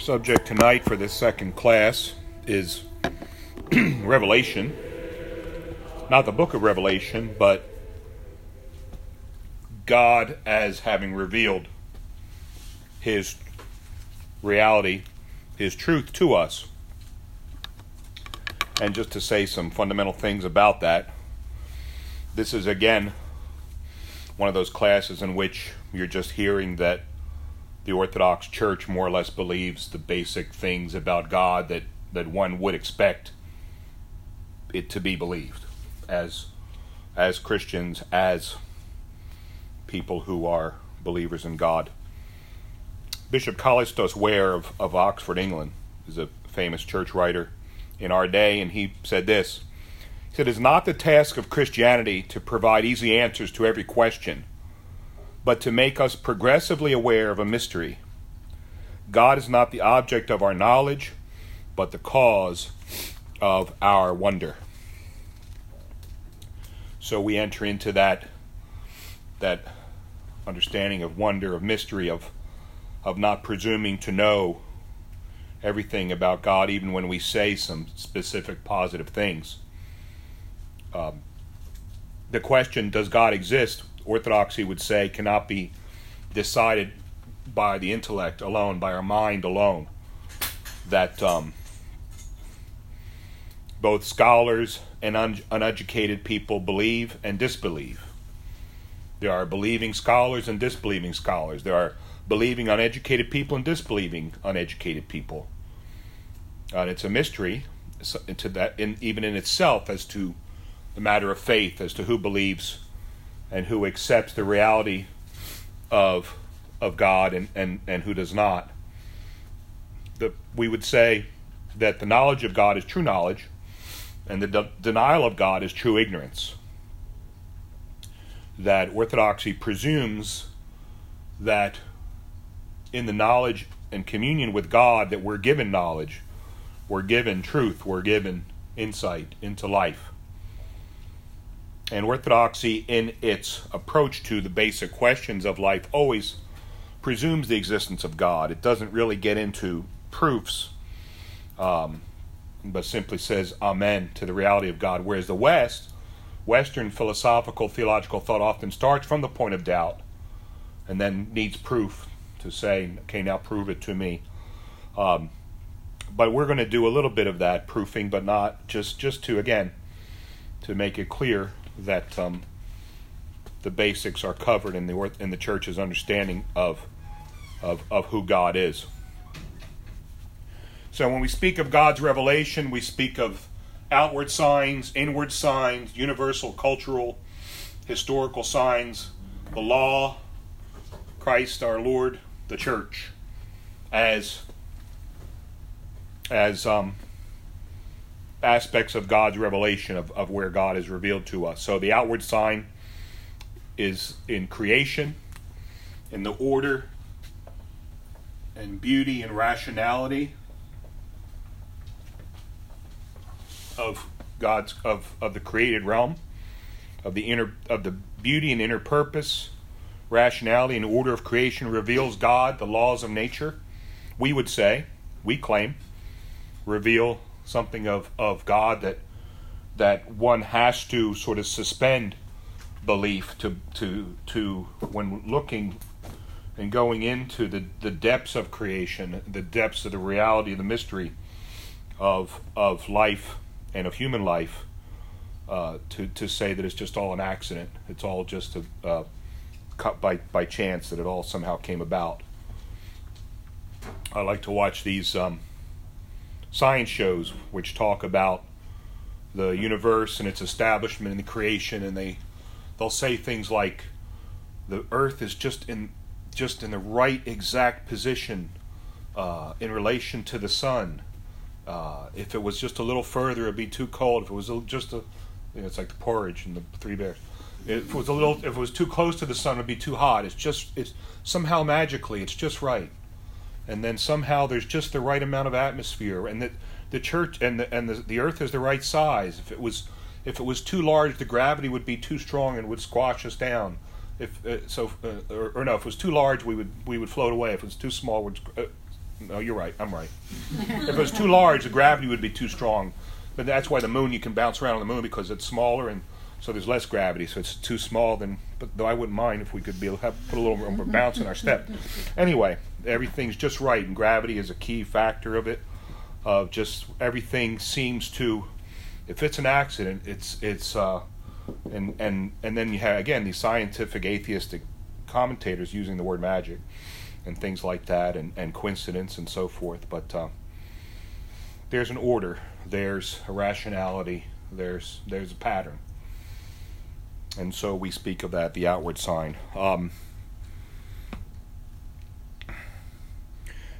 Subject tonight for this second class is Revelation. Not the book of Revelation, but God as having revealed His reality, His truth to us. And just to say some fundamental things about that, this is again one of those classes in which you're just hearing that the Orthodox Church more or less believes the basic things about God that, that one would expect it to be believed as as Christians, as people who are believers in God. Bishop Kallistos Ware of, of Oxford, England, is a famous church writer in our day, and he said this. He said, It is not the task of Christianity to provide easy answers to every question but to make us progressively aware of a mystery. God is not the object of our knowledge, but the cause of our wonder. So we enter into that that understanding of wonder, of mystery, of of not presuming to know everything about God, even when we say some specific positive things. Um, the question, does God exist, orthodoxy would say cannot be decided by the intellect alone, by our mind alone. That um, both scholars and un- uneducated people believe and disbelieve. There are believing scholars and disbelieving scholars. There are believing uneducated people and disbelieving uneducated people. And it's a mystery to that, in, even in itself, as to the matter of faith, as to who believes and who accepts the reality of of God and, and, and who does not. The, we would say that the knowledge of God is true knowledge, and the de- denial of God is true ignorance. That orthodoxy presumes that in the knowledge and communion with God that we're given knowledge, we're given truth, we're given insight into life. And orthodoxy, in its approach to the basic questions of life, always presumes the existence of God. It doesn't really get into proofs, um, but simply says amen to the reality of God. Whereas the West, Western philosophical, theological thought often starts from the point of doubt and then needs proof to say, okay, now prove it to me. Um, but we're going to do a little bit of that proofing, but not just just to again to make it clear that um, the basics are covered in the in the church's understanding of, of of who God is. So when we speak of God's revelation, we speak of outward signs, inward signs, universal cultural, historical signs, the law, Christ our Lord, the church, as as um, aspects of God's revelation of, of where God is revealed to us. So the outward sign is in creation, in the order and beauty and rationality of God's of, of the created realm, of the inner of the beauty and inner purpose, rationality and order of creation reveals God, the laws of nature. We would say, we claim, reveal something of, of God that that one has to sort of suspend belief to to to when looking and going into the, the depths of creation, the depths of the reality, the mystery of of life and of human life, uh, to to say that it's just all an accident, it's all just a uh, cut by by chance that it all somehow came about. I like to watch these um, science shows which talk about the universe and its establishment and the creation and they they'll say things like the earth is just in just in the right exact position uh, in relation to the sun. Uh, if it was just a little further it'd be too cold. If it was just a you know, it's like the porridge and the three bears. If it was a little if it was too close to the sun it'd be too hot. It's just it's somehow magically it's just right and then somehow there's just the right amount of atmosphere, and that the church and the and the, the earth is the right size. If it was if it was too large, the gravity would be too strong and would squash us down. If uh, so, uh, or, or, no, if it was too large, we would we would float away. If it was too small, would uh, No, you're right. I'm right. if it was too large, the gravity would be too strong. But that's why the moon you can bounce around on the moon because it's smaller and so there's less gravity. So it's too small. Then, but though I wouldn't mind if we could be have, put a little more bounce in our step. Anyway, everything's just right, and gravity is a key factor of it. Of just everything seems to, if it's an accident, it's it's uh, and and and then you have again these scientific atheistic commentators using the word magic and things like that and, and coincidence and so forth but uh, there's an order there's a rationality there's there's a pattern and so we speak of that the outward sign um,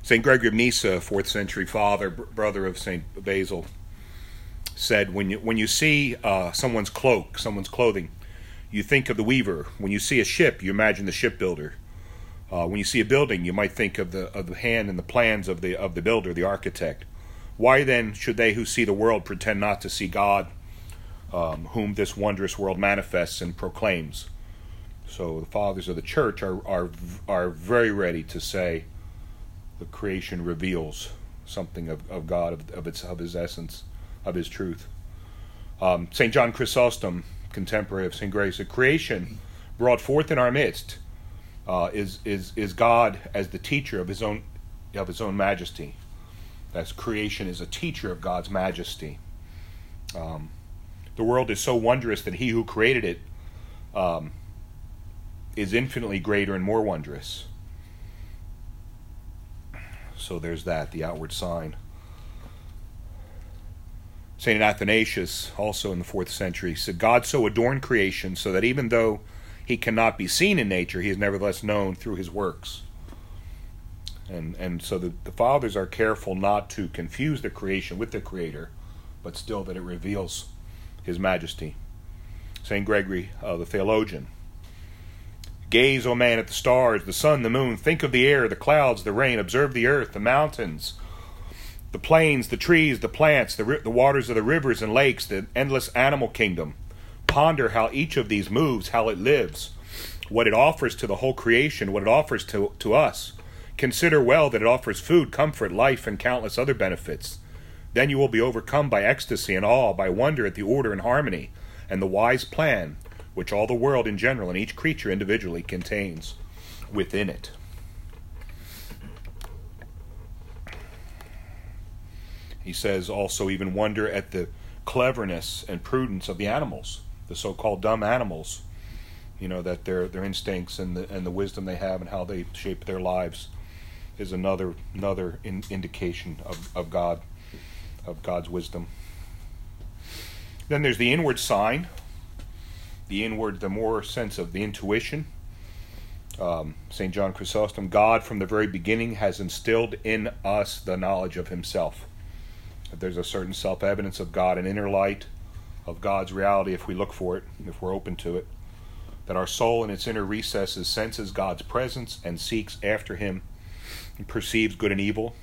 St. Gregory of Nyssa, fourth century father, brother of St. Basil, said, when you, when you see uh, someone's cloak, someone's clothing, you think of the weaver. When you see a ship, you imagine the shipbuilder. Uh, when you see a building, you might think of the of the hand and the plans of the of the builder, the architect. Why then should they who see the world pretend not to see God, um, whom this wondrous world manifests and proclaims? So the fathers of the church are are are very ready to say, the creation reveals something of, of God of, of its of His essence of his truth. Um, St. John Chrysostom, contemporary of St. Grace, the creation brought forth in our midst uh, is, is, is God as the teacher of his own, of his own majesty. As creation is a teacher of God's majesty. Um, the world is so wondrous that he who created it um, is infinitely greater and more wondrous. So there's that, the outward sign. St. Athanasius, also in the fourth century, said, God so adorned creation so that even though he cannot be seen in nature, he is nevertheless known through his works. And, and so the, the fathers are careful not to confuse the creation with the Creator, but still that it reveals his majesty. St. Gregory, uh, the theologian. Gaze, O man, at the stars, the sun, the moon. Think of the air, the clouds, the rain. Observe the earth, the mountains the plains, the trees, the plants, the, the waters of the rivers and lakes, the endless animal kingdom. Ponder how each of these moves, how it lives, what it offers to the whole creation, what it offers to, to us. Consider well that it offers food, comfort, life, and countless other benefits. Then you will be overcome by ecstasy and awe, by wonder at the order and harmony, and the wise plan which all the world in general and each creature individually contains within it. He says also even wonder at the cleverness and prudence of the animals, the so-called dumb animals. You know that their their instincts and the and the wisdom they have and how they shape their lives is another another in, indication of, of God of God's wisdom. Then there's the inward sign, the inward, the more sense of the intuition. Um, St. John Chrysostom, God from the very beginning has instilled in us the knowledge of Himself there's a certain self evidence of God, an inner light of God's reality if we look for it, if we're open to it. That our soul in its inner recesses senses God's presence and seeks after Him and perceives good and evil.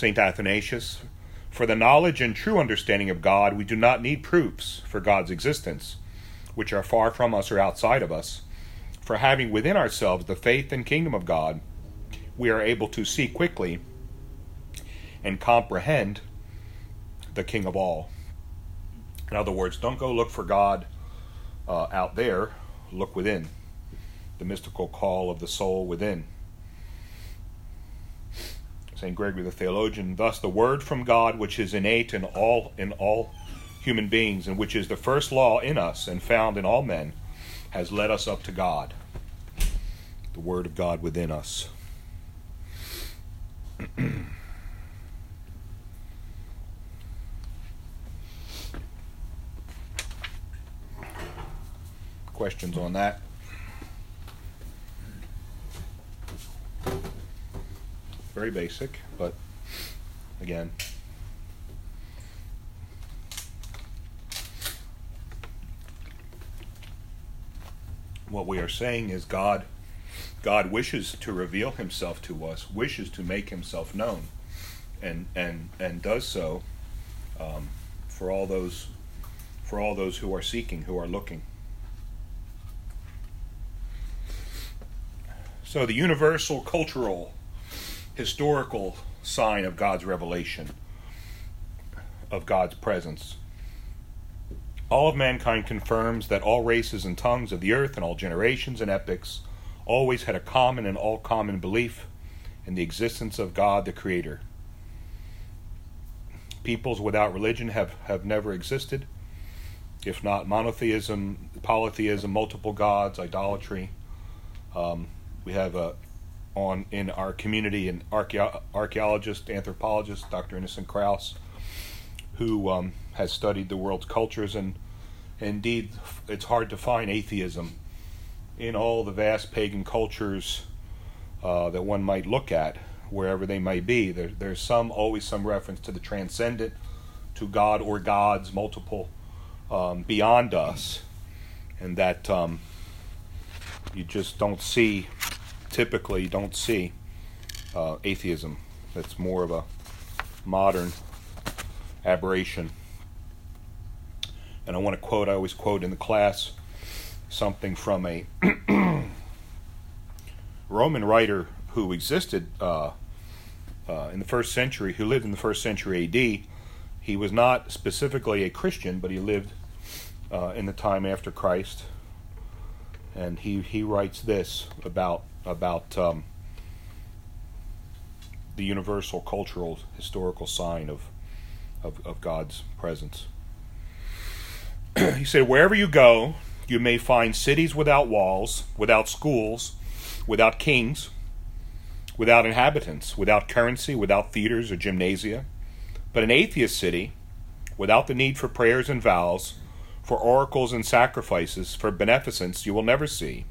St. Athanasius, for the knowledge and true understanding of God, we do not need proofs for God's existence, which are far from us or outside of us. For having within ourselves the faith and kingdom of God, we are able to see quickly and comprehend the King of all. In other words, don't go look for God uh, out there, look within. The mystical call of the soul within. St. Gregory the theologian, thus the word from God which is innate in all in all human beings and which is the first law in us and found in all men has led us up to God. The word of God within us. questions on that? Very basic, but again, what we are saying is God God wishes to reveal himself to us, wishes to make himself known, and and and does so um, for all those for all those who are seeking, who are looking. So the universal cultural historical sign of God's revelation, of God's presence. All of mankind confirms that all races and tongues of the earth and all generations and epochs always had a common and all common belief in the existence of God the Creator. Peoples without religion have, have never existed, if not monotheism, polytheism, multiple gods, idolatry. Um, we have a on in our community an archaeologist, anthropologist, Dr. Innocent Krauss, who um, has studied the world's cultures and indeed it's hard to find atheism in all the vast pagan cultures uh, that one might look at wherever they may be there, there's some always some reference to the transcendent to god or gods multiple um, beyond us and that um, you just don't see typically don't see uh, atheism that's more of a modern aberration and I want to quote, I always quote in the class something from a Roman writer who existed uh, uh, in the first century, who lived in the first century AD. He was not specifically a Christian, but he lived uh, in the time after Christ. And he, he writes this about, about um, the universal cultural historical sign of, of, of God's presence. he said, Wherever you go, you may find cities without walls, without schools, without kings, without inhabitants, without currency, without theaters or gymnasia. But an atheist city, without the need for prayers and vows, for oracles and sacrifices, for beneficence, you will never see,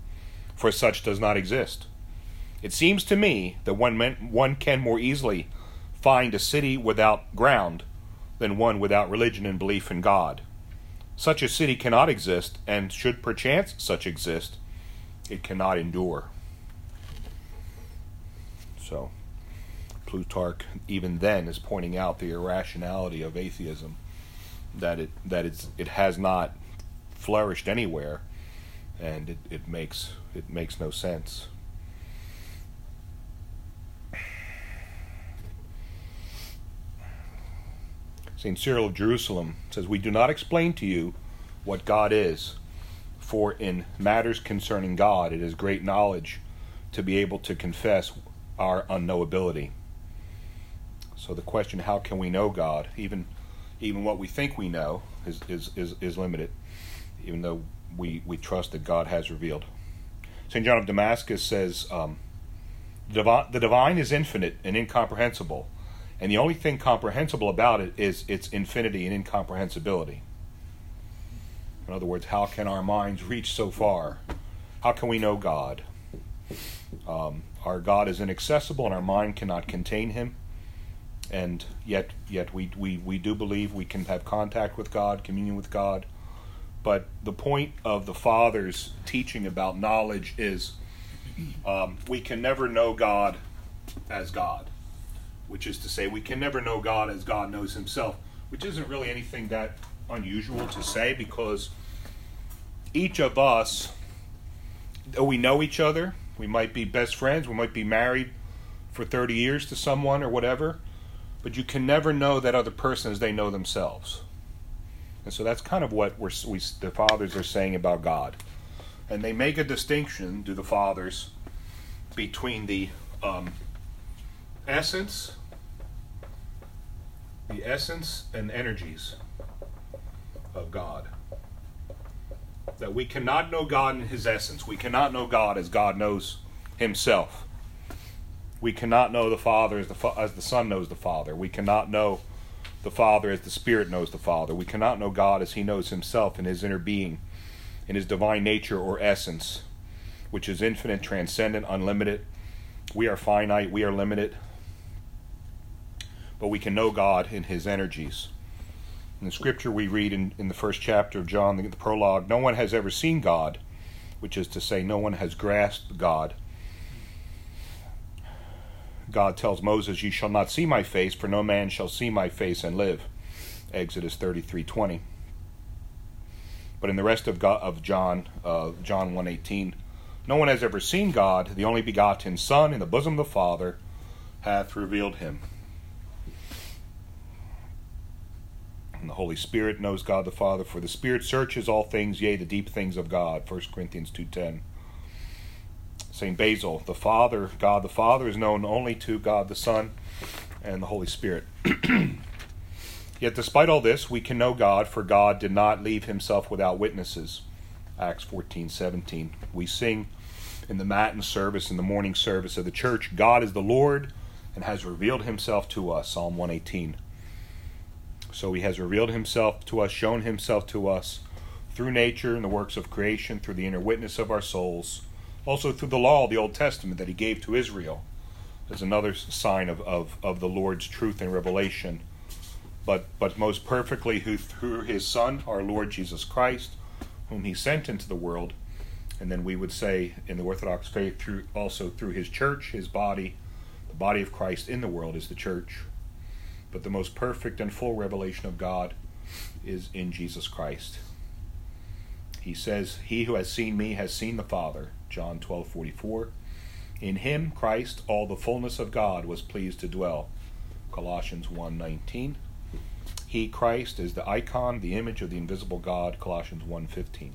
for such does not exist. It seems to me that one, one can more easily find a city without ground than one without religion and belief in God. Such a city cannot exist, and should perchance such exist, it cannot endure. So, Plutarch, even then, is pointing out the irrationality of atheism, that it that it's it has not flourished anywhere, and it, it makes it makes no sense. St. Cyril of Jerusalem says, We do not explain to you what God is, for in matters concerning God it is great knowledge to be able to confess our unknowability. So the question, how can we know God? Even even what we think we know is, is, is, is limited, even though we, we trust that God has revealed. St. John of Damascus says, um, the divine is infinite and incomprehensible and the only thing comprehensible about it is its infinity and incomprehensibility. In other words, how can our minds reach so far? How can we know God? Um, our God is inaccessible and our mind cannot contain him. And yet, yet we, we, we do believe we can have contact with God, communion with God. But the point of the Father's teaching about knowledge is um, we can never know God as God which is to say, we can never know God as God knows himself, which isn't really anything that unusual to say because each of us, though we know each other, we might be best friends, we might be married for 30 years to someone or whatever, but you can never know that other person as they know themselves. And so that's kind of what we're, we, the fathers are saying about God. And they make a distinction, do the fathers, between the um, essence the essence and energies of God. That we cannot know God in His essence. We cannot know God as God knows Himself. We cannot know the Father as the, as the Son knows the Father. We cannot know the Father as the Spirit knows the Father. We cannot know God as He knows Himself in His inner being, in His divine nature or essence, which is infinite, transcendent, unlimited. We are finite, we are limited, but we can know God in his energies. In the scripture we read in, in the first chapter of John, the, the prologue, no one has ever seen God, which is to say, no one has grasped God. God tells Moses, "You shall not see my face, for no man shall see my face and live." Exodus thirty-three twenty. But in the rest of, God, of John, uh, John one eighteen, no one has ever seen God, the only begotten Son, in the bosom of the Father, hath revealed him. And the Holy Spirit knows God the Father, for the Spirit searches all things, yea, the deep things of God. 1 Corinthians 2.10 St. Basil, the Father, God the Father, is known only to God the Son and the Holy Spirit. Yet despite all this, we can know God, for God did not leave himself without witnesses. Acts 14:17. We sing in the matin service, in the morning service of the church, God is the Lord and has revealed himself to us. Psalm 118. So he has revealed himself to us, shown himself to us through nature and the works of creation, through the inner witness of our souls, also through the law of the Old Testament that he gave to Israel as another sign of, of, of the Lord's truth and revelation. But, but most perfectly who, through his Son, our Lord Jesus Christ, whom he sent into the world, and then we would say in the Orthodox faith through also through his church, his body, the body of Christ in the world is the church. But the most perfect and full revelation of God is in Jesus Christ. He says, He who has seen me has seen the Father. John twelve forty four. In him, Christ, all the fullness of God was pleased to dwell. Colossians 1:19. He, Christ, is the icon, the image of the invisible God. Colossians 1:15.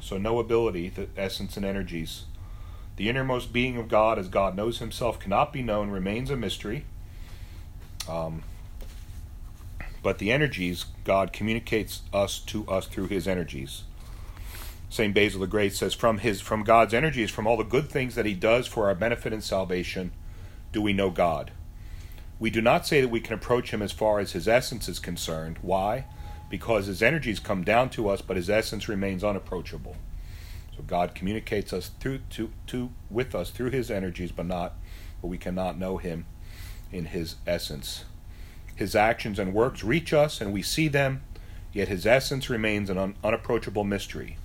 So knowability, the essence and energies, the innermost being of God, as God knows Himself, cannot be known, remains a mystery. Um, but the energies, God communicates us to us through His energies. St. Basil the Great says, from his from God's energies, from all the good things that he does for our benefit and salvation, do we know God. We do not say that we can approach him as far as his essence is concerned. Why? Because his energies come down to us, but his essence remains unapproachable. So God communicates us through to, to with us through his energies, but not but we cannot know him in his essence. His actions and works reach us and we see them, yet his essence remains an un, unapproachable mystery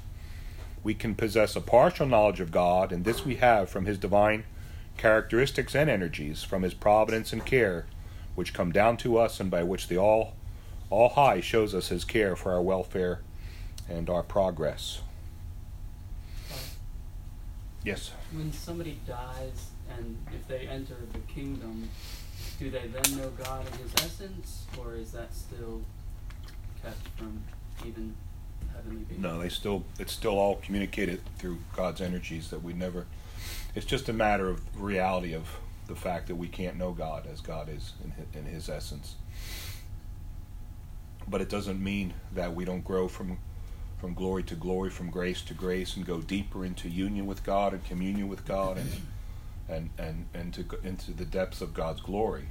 we can possess a partial knowledge of God, and this we have from His divine characteristics and energies, from His providence and care, which come down to us, and by which the All, All High shows us His care for our welfare and our progress. Yes. When somebody dies, and if they enter the kingdom, do they then know God in His essence, or is that still kept from even? No, they still it's still all communicated through God's energies that we never. It's just a matter of reality of the fact that we can't know God as God is in his, in His essence. But it doesn't mean that we don't grow from from glory to glory, from grace to grace, and go deeper into union with God and communion with God, and and and and to into the depths of God's glory.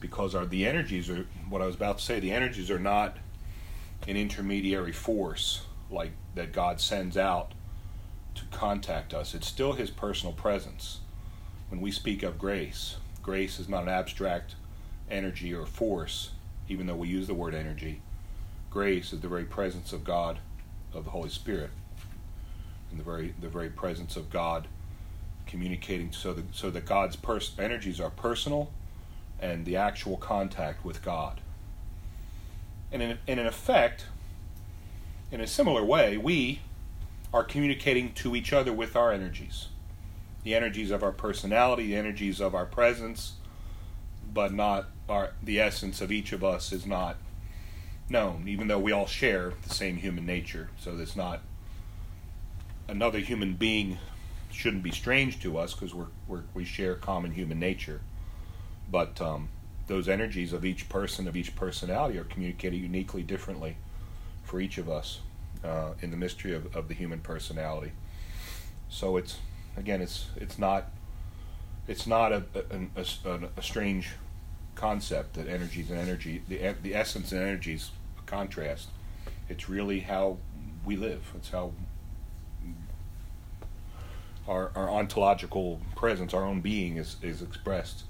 Because our the energies are what I was about to say. The energies are not an intermediary force like that God sends out to contact us. It's still His personal presence. When we speak of grace, grace is not an abstract energy or force, even though we use the word energy. Grace is the very presence of God, of the Holy Spirit, and the very the very presence of God communicating so that so that God's pers- energies are personal and the actual contact with God. And in, and in effect, in a similar way, we are communicating to each other with our energies the energies of our personality, the energies of our presence, but not our the essence of each of us is not known, even though we all share the same human nature. So it's not another human being shouldn't be strange to us because we're, we're, we share common human nature. But um, those energies of each person, of each personality, are communicated uniquely differently for each of us uh, in the mystery of, of the human personality. So it's again, it's it's not it's not a a, a, a strange concept that energies and energy the the essence and energies contrast. It's really how we live. It's how our, our ontological presence, our own being, is, is expressed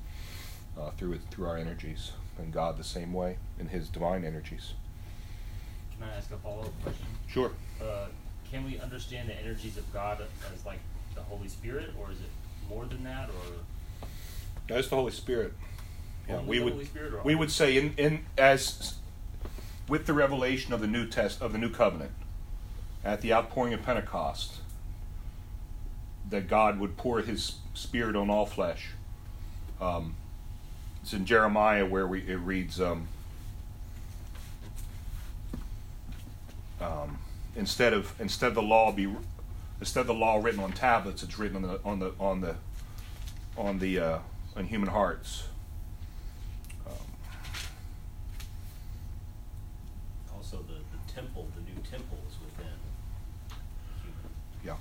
uh, through it, through our energies, and God the same way in His divine energies. Can I ask a follow up question? Sure. Uh, can we understand the energies of God as like the Holy Spirit, or is it more than that, or? That's the Holy Spirit. Yeah, Only we would Spirit we would say in, in as with the revelation of the new test of the new covenant at the outpouring of Pentecost. that God would pour His Spirit on all flesh. Um, it's in Jeremiah where we it reads. Um, um, instead of instead of the law be instead of the law written on tablets, it's written on the on the on the on the uh, on human hearts. Um, Also, the, the temple, the new temple is within human.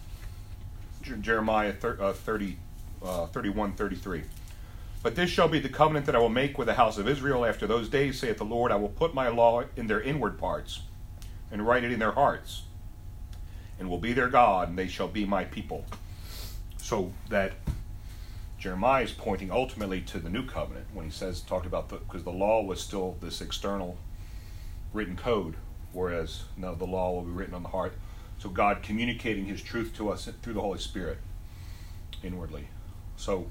yeah. Jeremiah thir- uh, 30, uh, 31, 33. But this shall be the covenant that I will make with the house of Israel after those days, saith the Lord. I will put my law in their inward parts and write it in their hearts, and will be their God, and they shall be my people. So that Jeremiah is pointing ultimately to the new covenant when he says, talked about the, because the law was still this external written code, whereas now the law will be written on the heart. So God communicating His truth to us through the Holy Spirit inwardly. So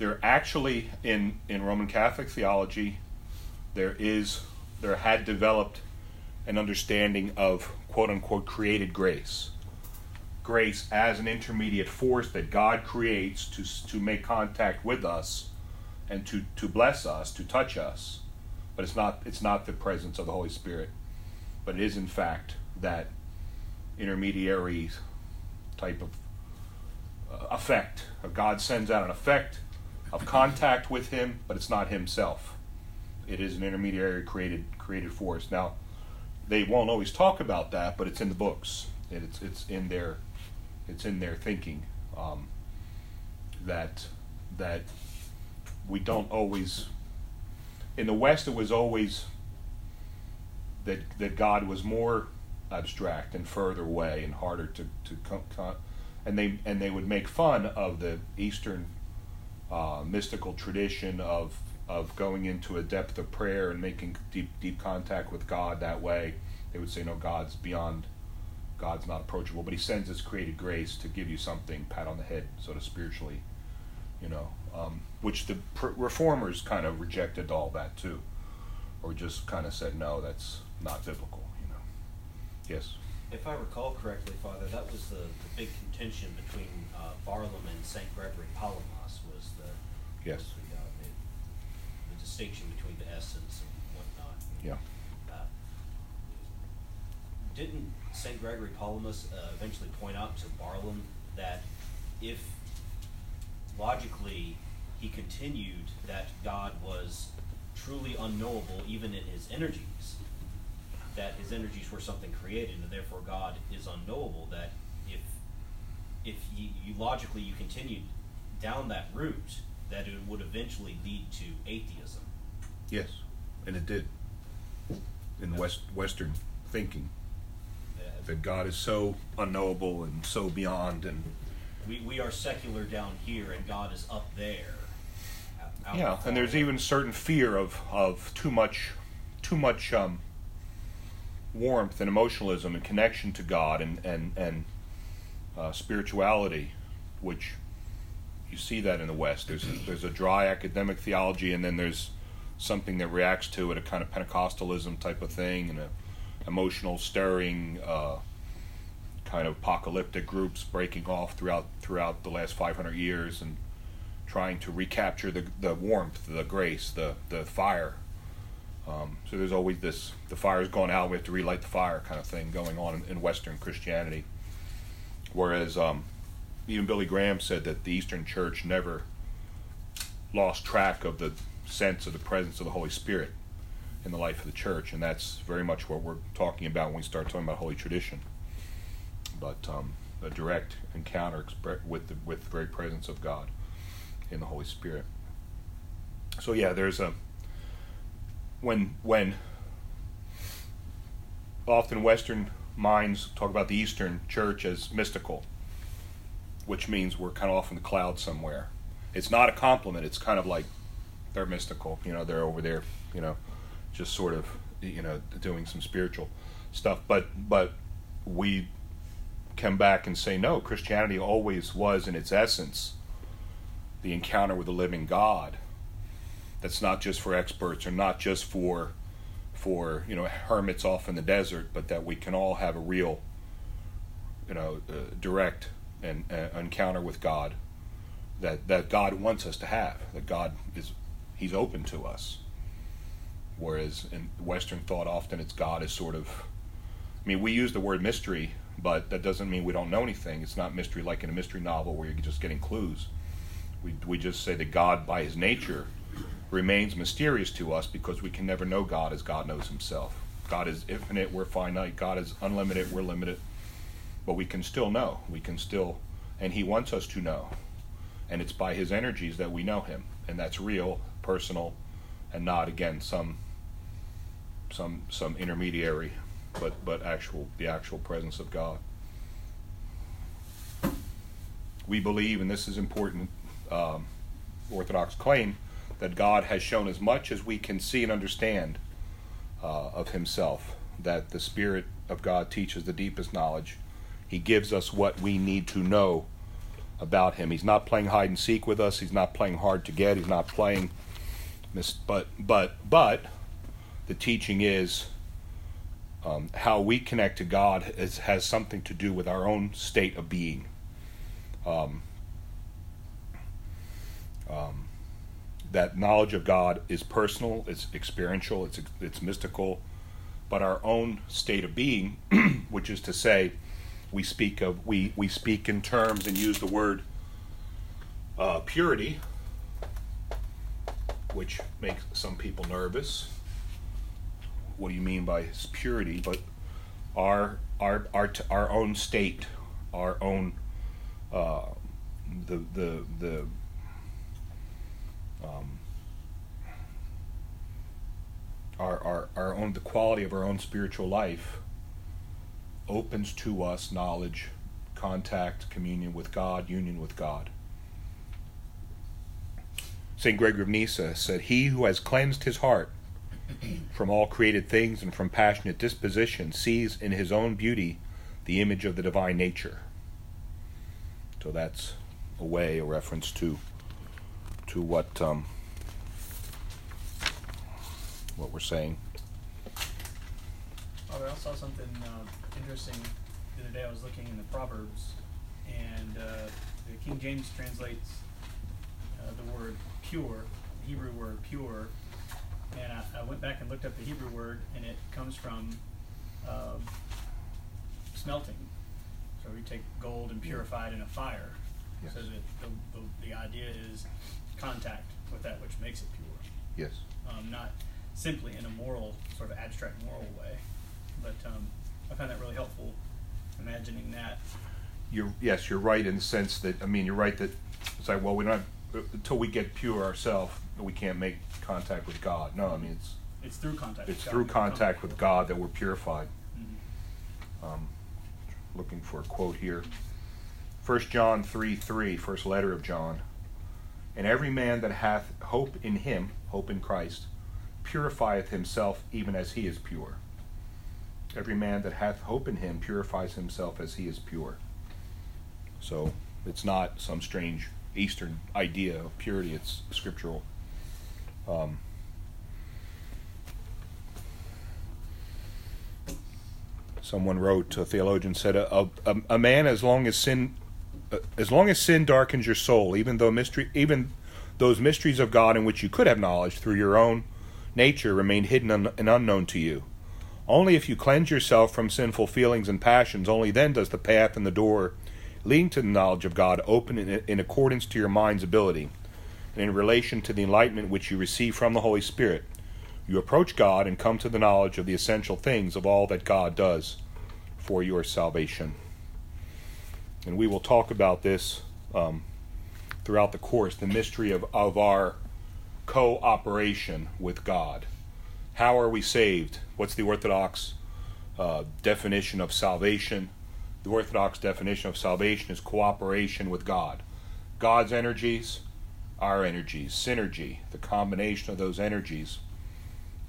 there actually in in Roman Catholic theology, there is there had developed an understanding of quote unquote created grace. Grace as an intermediate force that God creates to to make contact with us and to to bless us, to touch us. But it's not it's not the presence of the Holy Spirit. But it is in fact that intermediary type of uh, effect. God sends out an effect of contact with Him, but it's not Himself. It is an intermediary created created force. Now, they won't always talk about that, but it's in the books. It's it's in their it's in their thinking um, that that we don't always. In the West, it was always that that God was more abstract and further away and harder to to co- co- and they and they would make fun of the Eastern uh, mystical tradition of of going into a depth of prayer and making deep deep contact with God that way. They would say, "No, God's beyond. God's not approachable." But He sends His created grace to give you something, pat on the head, sort of spiritually, you know. Um, which the pr- reformers kind of rejected all that too, or just kind of said, "No, that's not biblical." You know. Yes. If I recall correctly, Father, that was the, the big contention between uh, Barlaam and St. Gregory Palamas Yes. was the, the, the distinction between the essence and whatnot. Yeah. Uh, didn't St. Gregory Palamas uh, eventually point out to Barlaam that if logically he continued that God was truly unknowable even in his energies, that his energies were something created and therefore God is unknowable, that if if you, you logically you continued down that route, that it would eventually lead to atheism. Yes, and it did. In West Western thinking, Uh, that God is so unknowable and so beyond, and we, we are secular down here and God is up there. out- yeah, and there's even certain fear of of too much, too much um, warmth and emotionalism and connection to God and and and uh, spirituality, which you see that in the West. There's a, there's a dry academic theology, and then there's something that reacts to it, a kind of Pentecostalism type of thing, and a emotional stirring, uh, kind of apocalyptic groups breaking off throughout throughout the last 500 years and trying to recapture the the warmth, the grace, the the fire. Um, so there's always this: the fire's gone out, we have to relight the fire, kind of thing going on in, in Western Christianity. Whereas um, even Billy Graham said that the Eastern Church never lost track of the sense of the presence of the Holy Spirit in the life of the church, and that's very much what we're talking about when we start talking about holy tradition. But um, a direct encounter with the with the very presence of God in the Holy Spirit. So yeah, there's a when when often Western minds talk about the Eastern Church as mystical, which means we're kind of off in the clouds somewhere. It's not a compliment. It's kind of like they're mystical. You know, they're over there. You know, just sort of you know doing some spiritual stuff. But but we come back and say no. Christianity always was in its essence the encounter with the living God. That's not just for experts or not just for for you know hermits off in the desert, but that we can all have a real, you know, uh, direct and encounter with God that that God wants us to have. That God is He's open to us. Whereas in Western thought, often it's God is sort of. I mean, we use the word mystery, but that doesn't mean we don't know anything. It's not mystery like in a mystery novel where you're just getting clues. We we just say that God, by His nature, remains mysterious to us because we can never know God as God knows Himself. God is infinite, we're finite. God is unlimited, we're limited. But we can still know. We can still, and He wants us to know. And it's by His energies that we know Him. And that's real, personal, and not, again, some some some intermediary, but but actual the actual presence of God. We believe, and this is important, um, Orthodox claim that God has shown as much as we can see and understand uh, of Himself. That the Spirit of God teaches the deepest knowledge. He gives us what we need to know about Him. He's not playing hide and seek with us. He's not playing hard to get. He's not playing. But but but the teaching is um, how we connect to God is, has something to do with our own state of being. Um, um, that knowledge of God is personal, it's experiential, it's it's mystical, but our own state of being, which is to say, we speak of we we speak in terms and use the word uh, purity, which makes some people nervous. What do you mean by purity, but our our our our own state, our own uh, the the the um, our, our our own the quality of our own spiritual life opens to us knowledge, contact, communion with God, union with God. St. Gregory of Nyssa said, He who has cleansed his heart from all created things and from passionate disposition, sees in his own beauty the image of the divine nature. So that's a way, a reference to to what um, what we're saying. Oh, I saw something uh, interesting the other day. I was looking in the Proverbs, and uh, the King James translates uh, the word pure, the Hebrew word pure, and I, I, went back and looked up the Hebrew word, and it comes from uh, smelting. So we take gold and purify it in a fire. Yes. So that the, the, the, idea is contact with that which makes it pure. Yes. Um, not simply in a moral, sort of abstract moral way. But um, I found that really helpful, imagining that. You're, yes, you're right in the sense that, I mean, you're right that it's like, well, we're not, until we get pure ourselves, we can't make contact with God. No, I mean it's it's through contact. It's through contact with God that we're purified. Mm-hmm. Um, looking for a quote here. 1 John 3 3, first letter of John. And every man that hath hope in him, hope in Christ, purifieth himself even as he is pure. Every man that hath hope in him purifies himself as he is pure. So it's not some strange Eastern idea of purity, it's scriptural. Um, someone wrote, a theologian said, a, a, a man as long as sin, uh, as long as sin darkens your soul, even though mystery, even those mysteries of God in which you could have knowledge through your own nature remain hidden and unknown to you. Only if you cleanse yourself from sinful feelings and passions, only then does the path and the door leading to the knowledge of God open in, in accordance to your mind's ability and in relation to the enlightenment which you receive from the Holy Spirit, you approach God and come to the knowledge of the essential things of all that God does for your salvation. And we will talk about this um, throughout the course the mystery of, of our cooperation with God. How are we saved? What's the Orthodox uh, definition of salvation? The Orthodox definition of salvation is cooperation with God. God's energies, our energies, synergy, the combination of those energies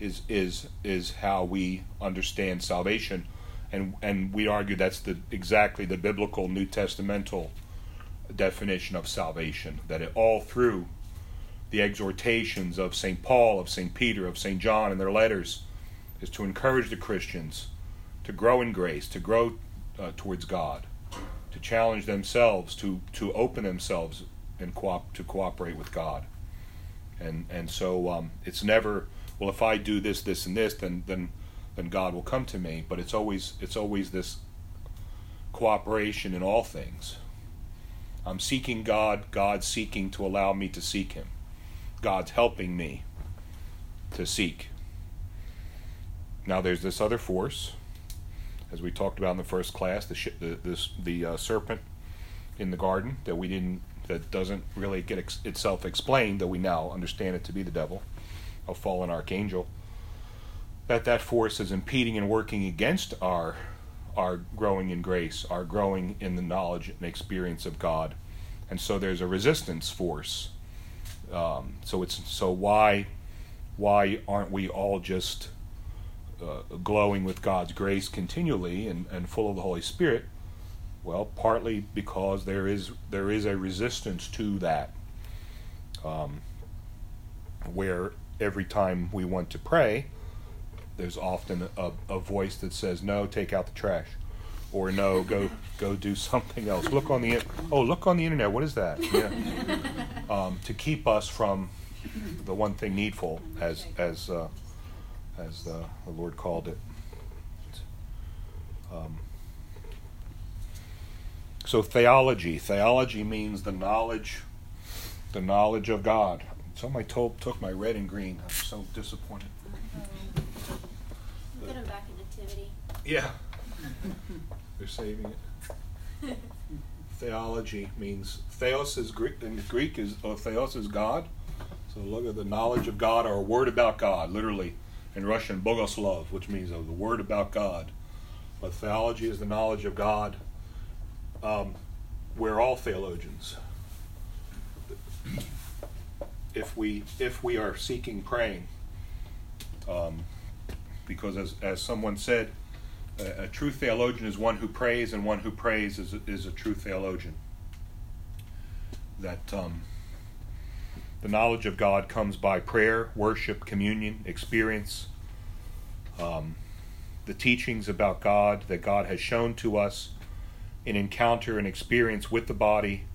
is is is how we understand salvation, and and we argue that's the exactly the biblical New Testamental definition of salvation. That it all through the exhortations of Saint Paul, of Saint Peter, of Saint John, in their letters, is to encourage the Christians to grow in grace, to grow uh, towards God, to challenge themselves, to, to open themselves and co- to cooperate with God. And, and so um, it's never, well, if I do this, this, and this, then, then, then God will come to me. But it's always, it's always this cooperation in all things. I'm seeking God, God seeking to allow me to seek Him. God's helping me to seek. Now, there's this other force, as we talked about in the first class, the sh- the, this, the uh, serpent in the garden that we didn't, that doesn't really get ex- itself explained, though we now understand it to be the devil, a fallen archangel. That that force is impeding and working against our our growing in grace, our growing in the knowledge and experience of God, and so there's a resistance force. Um, so it's so why why aren't we all just uh, glowing with God's grace continually and, and full of the Holy Spirit? Well, partly because there is there is a resistance to that, um, where every time we want to pray, there's often a, a voice that says, "No, take out the trash," or "No, go go do something else." Look on the oh, look on the internet. What is that? Yeah, um, to keep us from the one thing needful, as as uh, as the, the Lord called it. Um, so theology, theology means the knowledge, the knowledge of God. Somebody told, took my red and green. I'm so disappointed. Get them back in nativity. Yeah. They're saving it. Theology means theos is Greek and Greek is oh, theos is God. So look at the knowledge of God or a word about God, literally in Russian bogoslov, which means oh, the word about God. But theology is the knowledge of God. Um, we're all theologians. If we if we are seeking praying, um, because as, as someone said, a, true theologian is one who prays, and one who prays is a, is a true theologian. That um, the knowledge of God comes by prayer, worship, communion, experience, um, the teachings about God that God has shown to us in encounter and experience with the body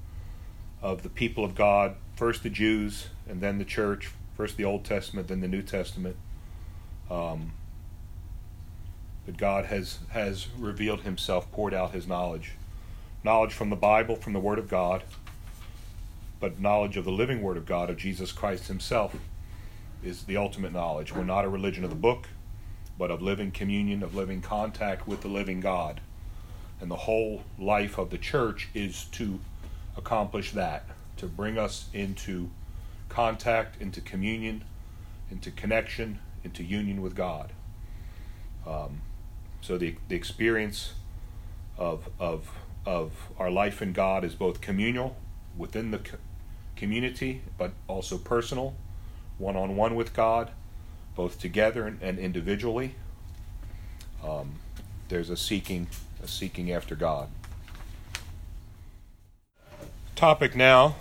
of the people of God, first the Jews and then the church, first the Old Testament, then the New Testament. Um, that God has has revealed Himself, poured out His knowledge, knowledge from the Bible, from the Word of God, but knowledge of the living Word of God of Jesus Christ Himself is the ultimate knowledge. We're not a religion of the book, but of living communion, of living contact with the living God, and the whole life of the church is to accomplish that, to bring us into contact, into communion, into connection, into union with God. Um, so the, the experience of, of, of our life in God is both communal within the co- community, but also personal, one on one with God, both together and, and individually. Um, there's a seeking, a seeking after God. Topic now,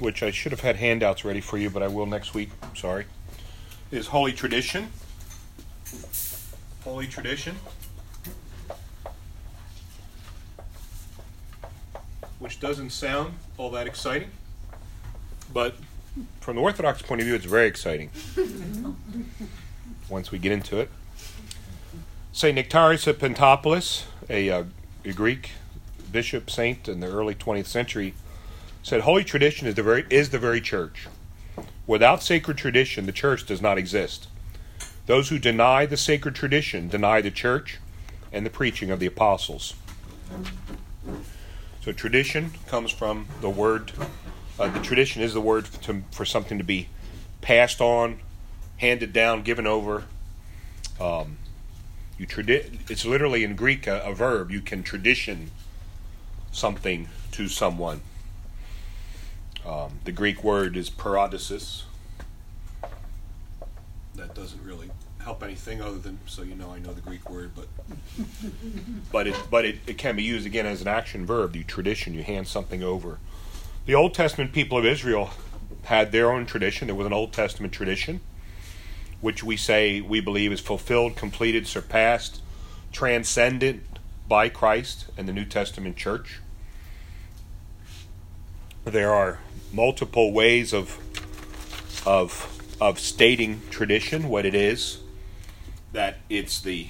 which I should have had handouts ready for you, but I will next week. Sorry, is holy tradition. Holy tradition. Which doesn't sound all that exciting, but from the Orthodox point of view, it's very exciting once we get into it. St. Nectarius of Pentapolis, a, uh, a Greek bishop saint in the early 20th century, said, Holy tradition is the, very, is the very church. Without sacred tradition, the church does not exist. Those who deny the sacred tradition deny the church and the preaching of the apostles. So tradition comes from the word. Uh, the tradition is the word to, for something to be passed on, handed down, given over. Um, you tradi- It's literally in Greek a, a verb. You can tradition something to someone. Um, the Greek word is paradosis. That doesn't really help anything other than so you know I know the Greek word, but but it but it, it can be used again as an action verb. You tradition, you hand something over. The Old Testament people of Israel had their own tradition. There was an Old Testament tradition, which we say we believe is fulfilled, completed, surpassed, transcendent by Christ and the New Testament church. there are multiple ways of of of stating tradition, what it is. That it's the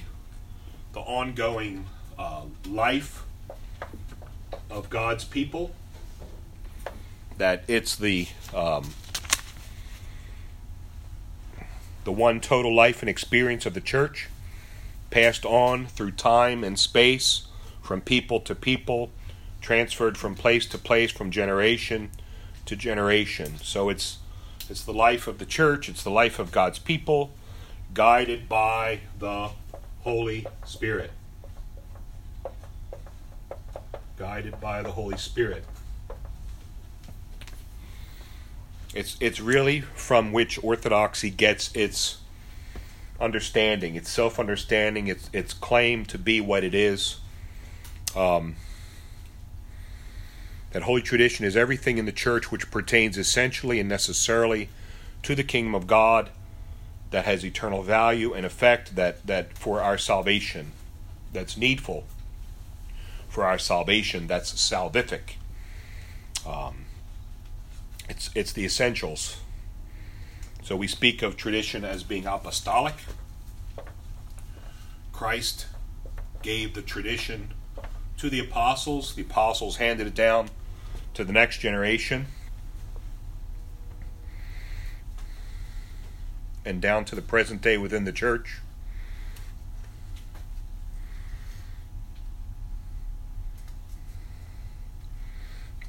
the ongoing uh, life of God's people. That it's the um, the one total life and experience of the church, passed on through time and space, from people to people, transferred from place to place, from generation to generation. So it's it's the life of the church, it's the life of God's people, guided by the Holy Spirit. Guided by the Holy Spirit. It's it's really from which orthodoxy gets its understanding, its self-understanding, its its claim to be what it is. Um, that holy tradition is everything in the church which pertains essentially and necessarily to the kingdom of God, that has eternal value and effect, that that for our salvation, that's needful for our salvation, that's salvific. Um, it's, it's the essentials. So we speak of tradition as being apostolic. Christ gave the tradition to the apostles, the apostles handed it down to the next generation. And down to the present day within the church.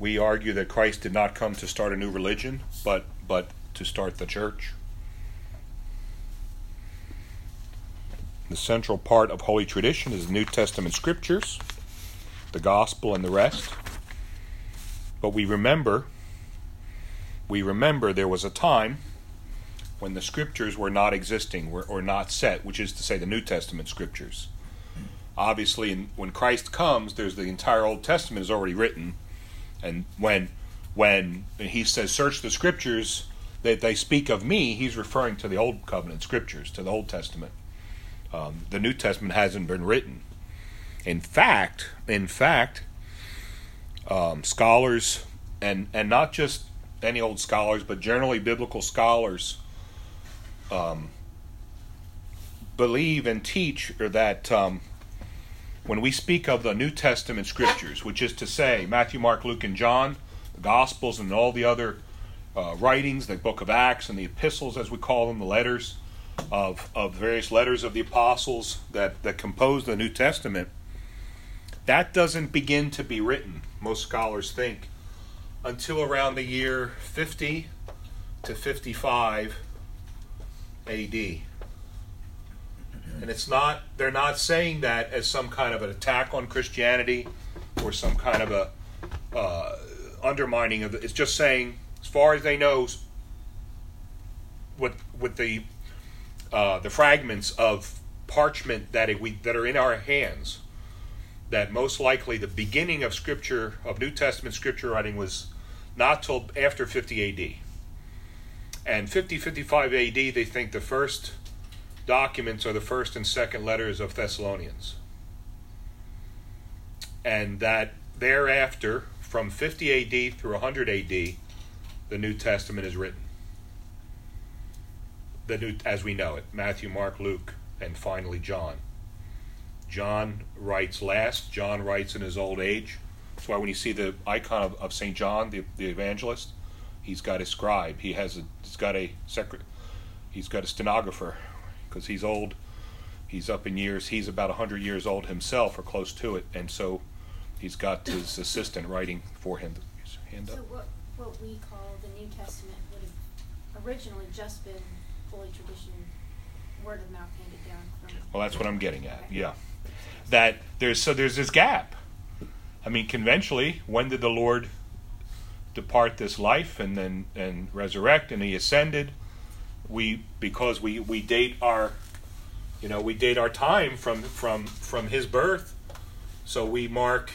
We argue that Christ did not come to start a new religion, but but to start the church. The central part of Holy Tradition is the New Testament scriptures, the gospel, and the rest. But we remember, we remember there was a time when the scriptures were not existing or, or not set, which is to say the New Testament scriptures. Obviously, when Christ comes, there's the entire Old Testament is already written and when when he says search the scriptures that they speak of me, he's referring to the old covenant scriptures, to the Old Testament. Um, the New Testament hasn't been written. In fact, in fact, um, scholars and and not just any old scholars, but generally biblical scholars um, believe and teach or that um, when we speak of the New Testament scriptures, which is to say Matthew, Mark, Luke, and John, the Gospels, and all the other uh, writings, the book of Acts, and the epistles, as we call them, the letters of, of various letters of the apostles that, that compose the New Testament, that doesn't begin to be written, most scholars think, until around the year 50 to 55 AD. And it's not, they're not saying that as some kind of an attack on Christianity or some kind of a uh, undermining of it. It's just saying, as far as they know, with, with the, uh, the fragments of parchment that, it, we, that are in our hands, that most likely the beginning of Scripture, of New Testament Scripture writing, was not till after 50 AD. And 50 55 AD, they think the first documents are the first and second letters of Thessalonians. And that thereafter, from 50 AD through 100 AD, the New Testament is written. The new, as we know it, Matthew, Mark, Luke, and finally John. John writes last. John writes in his old age. That's why when you see the icon of, of Saint John, the, the evangelist, he's got a scribe. He has a, he's got a secret. He's got a stenographer because he's old. He's up in years. He's about 100 years old himself or close to it. And so he's got his assistant writing for him. Hand up. So what, what we call the New Testament would have originally just been Holy Tradition, word of mouth handed down from. Well, that's what I'm getting at. Yeah, that there's so there's this gap. I mean, conventionally, when did the Lord depart this life and then and resurrect and he ascended? we because we we date our you know we date our time from from from his birth. So we mark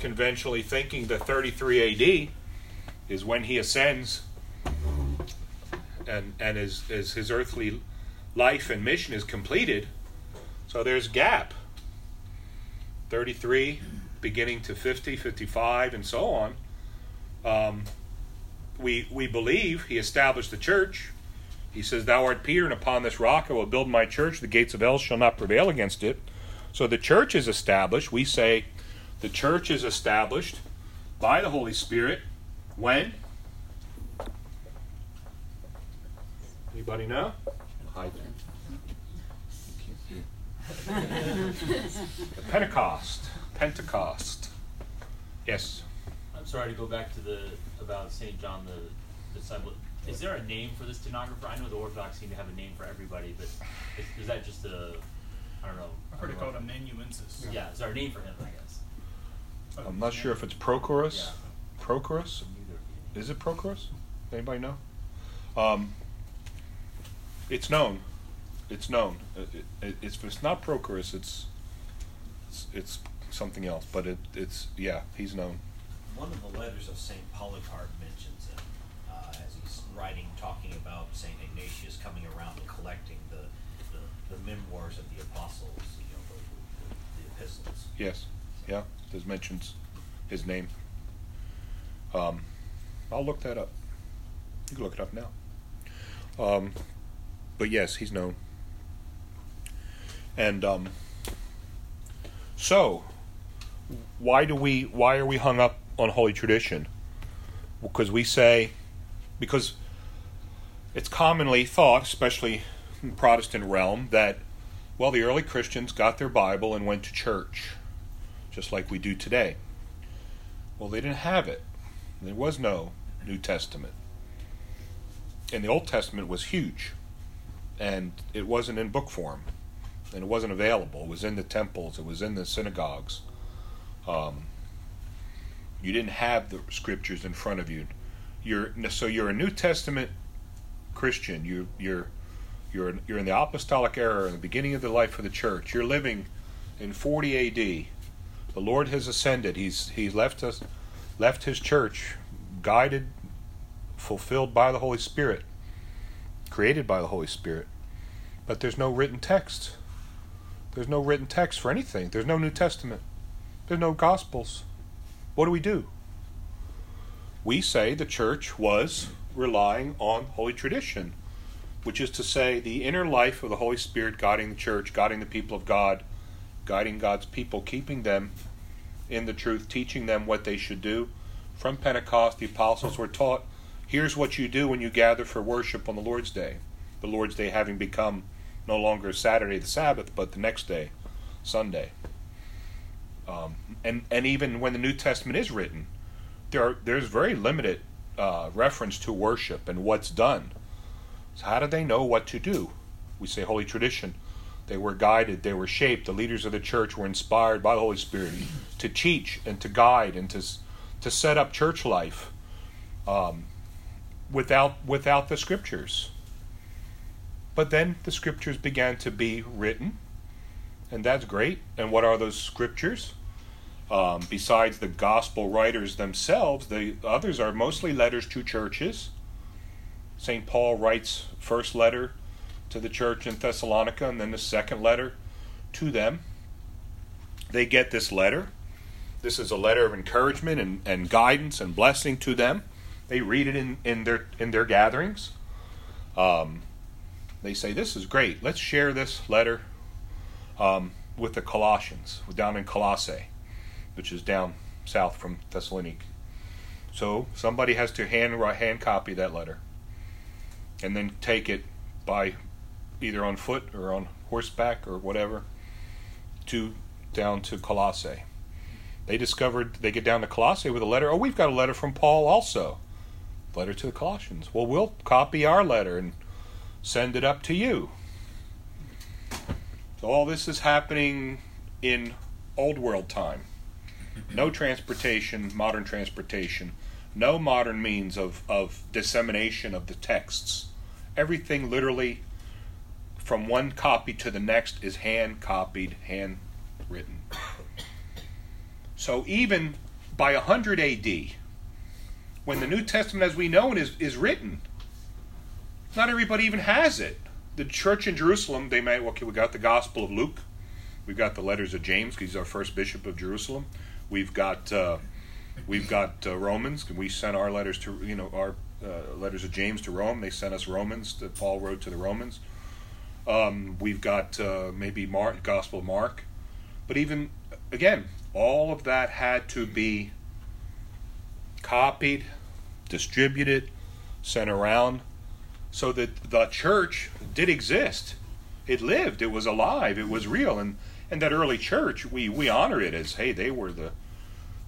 conventionally thinking the 33 AD is when he ascends and and his, his his earthly life and mission is completed. So there's gap. 33 beginning to 50 55 and so on Um, we we believe he established the church. He says, "Thou art Peter, and upon this rock I will build my church. The gates of hell shall not prevail against it." So the church is established. We say the church is established by the Holy Spirit when? Anybody know? Hi. there. Pentecost. Pentecost. Yes. I'm sorry to go back to the about Saint John the disciple. Is there a name for this stenographer? I know the Orthodox seem to have a name for everybody, but is, is that just a I don't know. I've heard it called know. amanuensis. Yeah, is there a name for him? I guess. I'm not sure if it's Prochorus. Yeah. Prochorus? Is it Prochorus? Anybody know? Um, it's known. It's known. It, it, it's, it's not Prochorus, it's, it's it's something else. But it, it's yeah, he's known. One of the letters of Saint Polycarp mentions him uh, as he's writing, talking about Saint Ignatius coming around and collecting the, the, the memoirs of the apostles, you know, the, the, the epistles. Yes, yeah. This mentions his name. Um, I'll look that up. You can look it up now. Um, but yes, he's known. And um, so, why do we? Why are we hung up on holy tradition? Because we say, because it's commonly thought, especially in the Protestant realm, that well, the early Christians got their Bible and went to church, just like we do today. Well, they didn't have it. There was no New Testament. And the Old Testament was huge. And it wasn't in book form. And it wasn't available. It was in the temples, it was in the synagogues. Um, you didn't have the scriptures in front of you. You're so you're a New Testament Christian. You you're you're you're in the apostolic era, in the beginning of the life of the church. You're living in 40 A.D. The Lord has ascended. He's He's left us, left His church, guided, fulfilled by the Holy Spirit, created by the Holy Spirit. But there's no written text. There's no written text for anything. There's no New Testament. There's no Gospels. What do we do? We say the church was relying on holy tradition which is to say, the inner life of the Holy Spirit guiding the church, guiding the people of God, guiding God's people, keeping them in the truth, teaching them what they should do. From Pentecost, the apostles were taught here's what you do when you gather for worship on the Lord's Day. The Lord's Day having become no longer Saturday, the Sabbath, but the next day, Sunday. Um, and, and even when the New Testament is written, there are, there's very limited uh, reference to worship and what's done. So how did they know what to do? We say holy tradition. They were guided, they were shaped. The leaders of the church were inspired by the Holy Spirit to teach and to guide and to to set up church life um, without without the scriptures. But then the scriptures began to be written, and that's great. And what are those scriptures? Um, besides the gospel writers themselves, the others are mostly letters to churches. St. Paul writes first letter to the church in Thessalonica and then the second letter to them. They get this letter. This is a letter of encouragement and, and guidance and blessing to them. They read it in, in their in their gatherings. Um, they say, This is great. Let's share this letter um, with the Colossians, down in Colossae, which is down south from Thessaloniki. So somebody has to hand hand copy that letter and then take it by either on foot or on horseback or whatever to down to Colossae. They discovered they get down to Colossae with a letter. Oh, we've got a letter from Paul also. Letter to the Colossians. Well, we'll copy our letter and send it up to you. All this is happening in old world time. No transportation, modern transportation, no modern means of, of dissemination of the texts. Everything literally from one copy to the next is hand copied, hand written. So even by 100 AD, when the New Testament as we know it is, is written, not everybody even has it. The church in Jerusalem, they may, okay, we got the Gospel of Luke, we've got the letters of James, because he's our first bishop of Jerusalem, we've got uh, we've got uh, Romans. We sent our letters to you know our uh, letters of James to Rome. They sent us Romans that Paul wrote to the Romans. Um, we've got uh, maybe Mark, Gospel Mark, but even again, all of that had to be copied, distributed, sent around, so that the church did exist. It lived. It was alive. It was real. And and that early church, we we honor it as hey, they were the,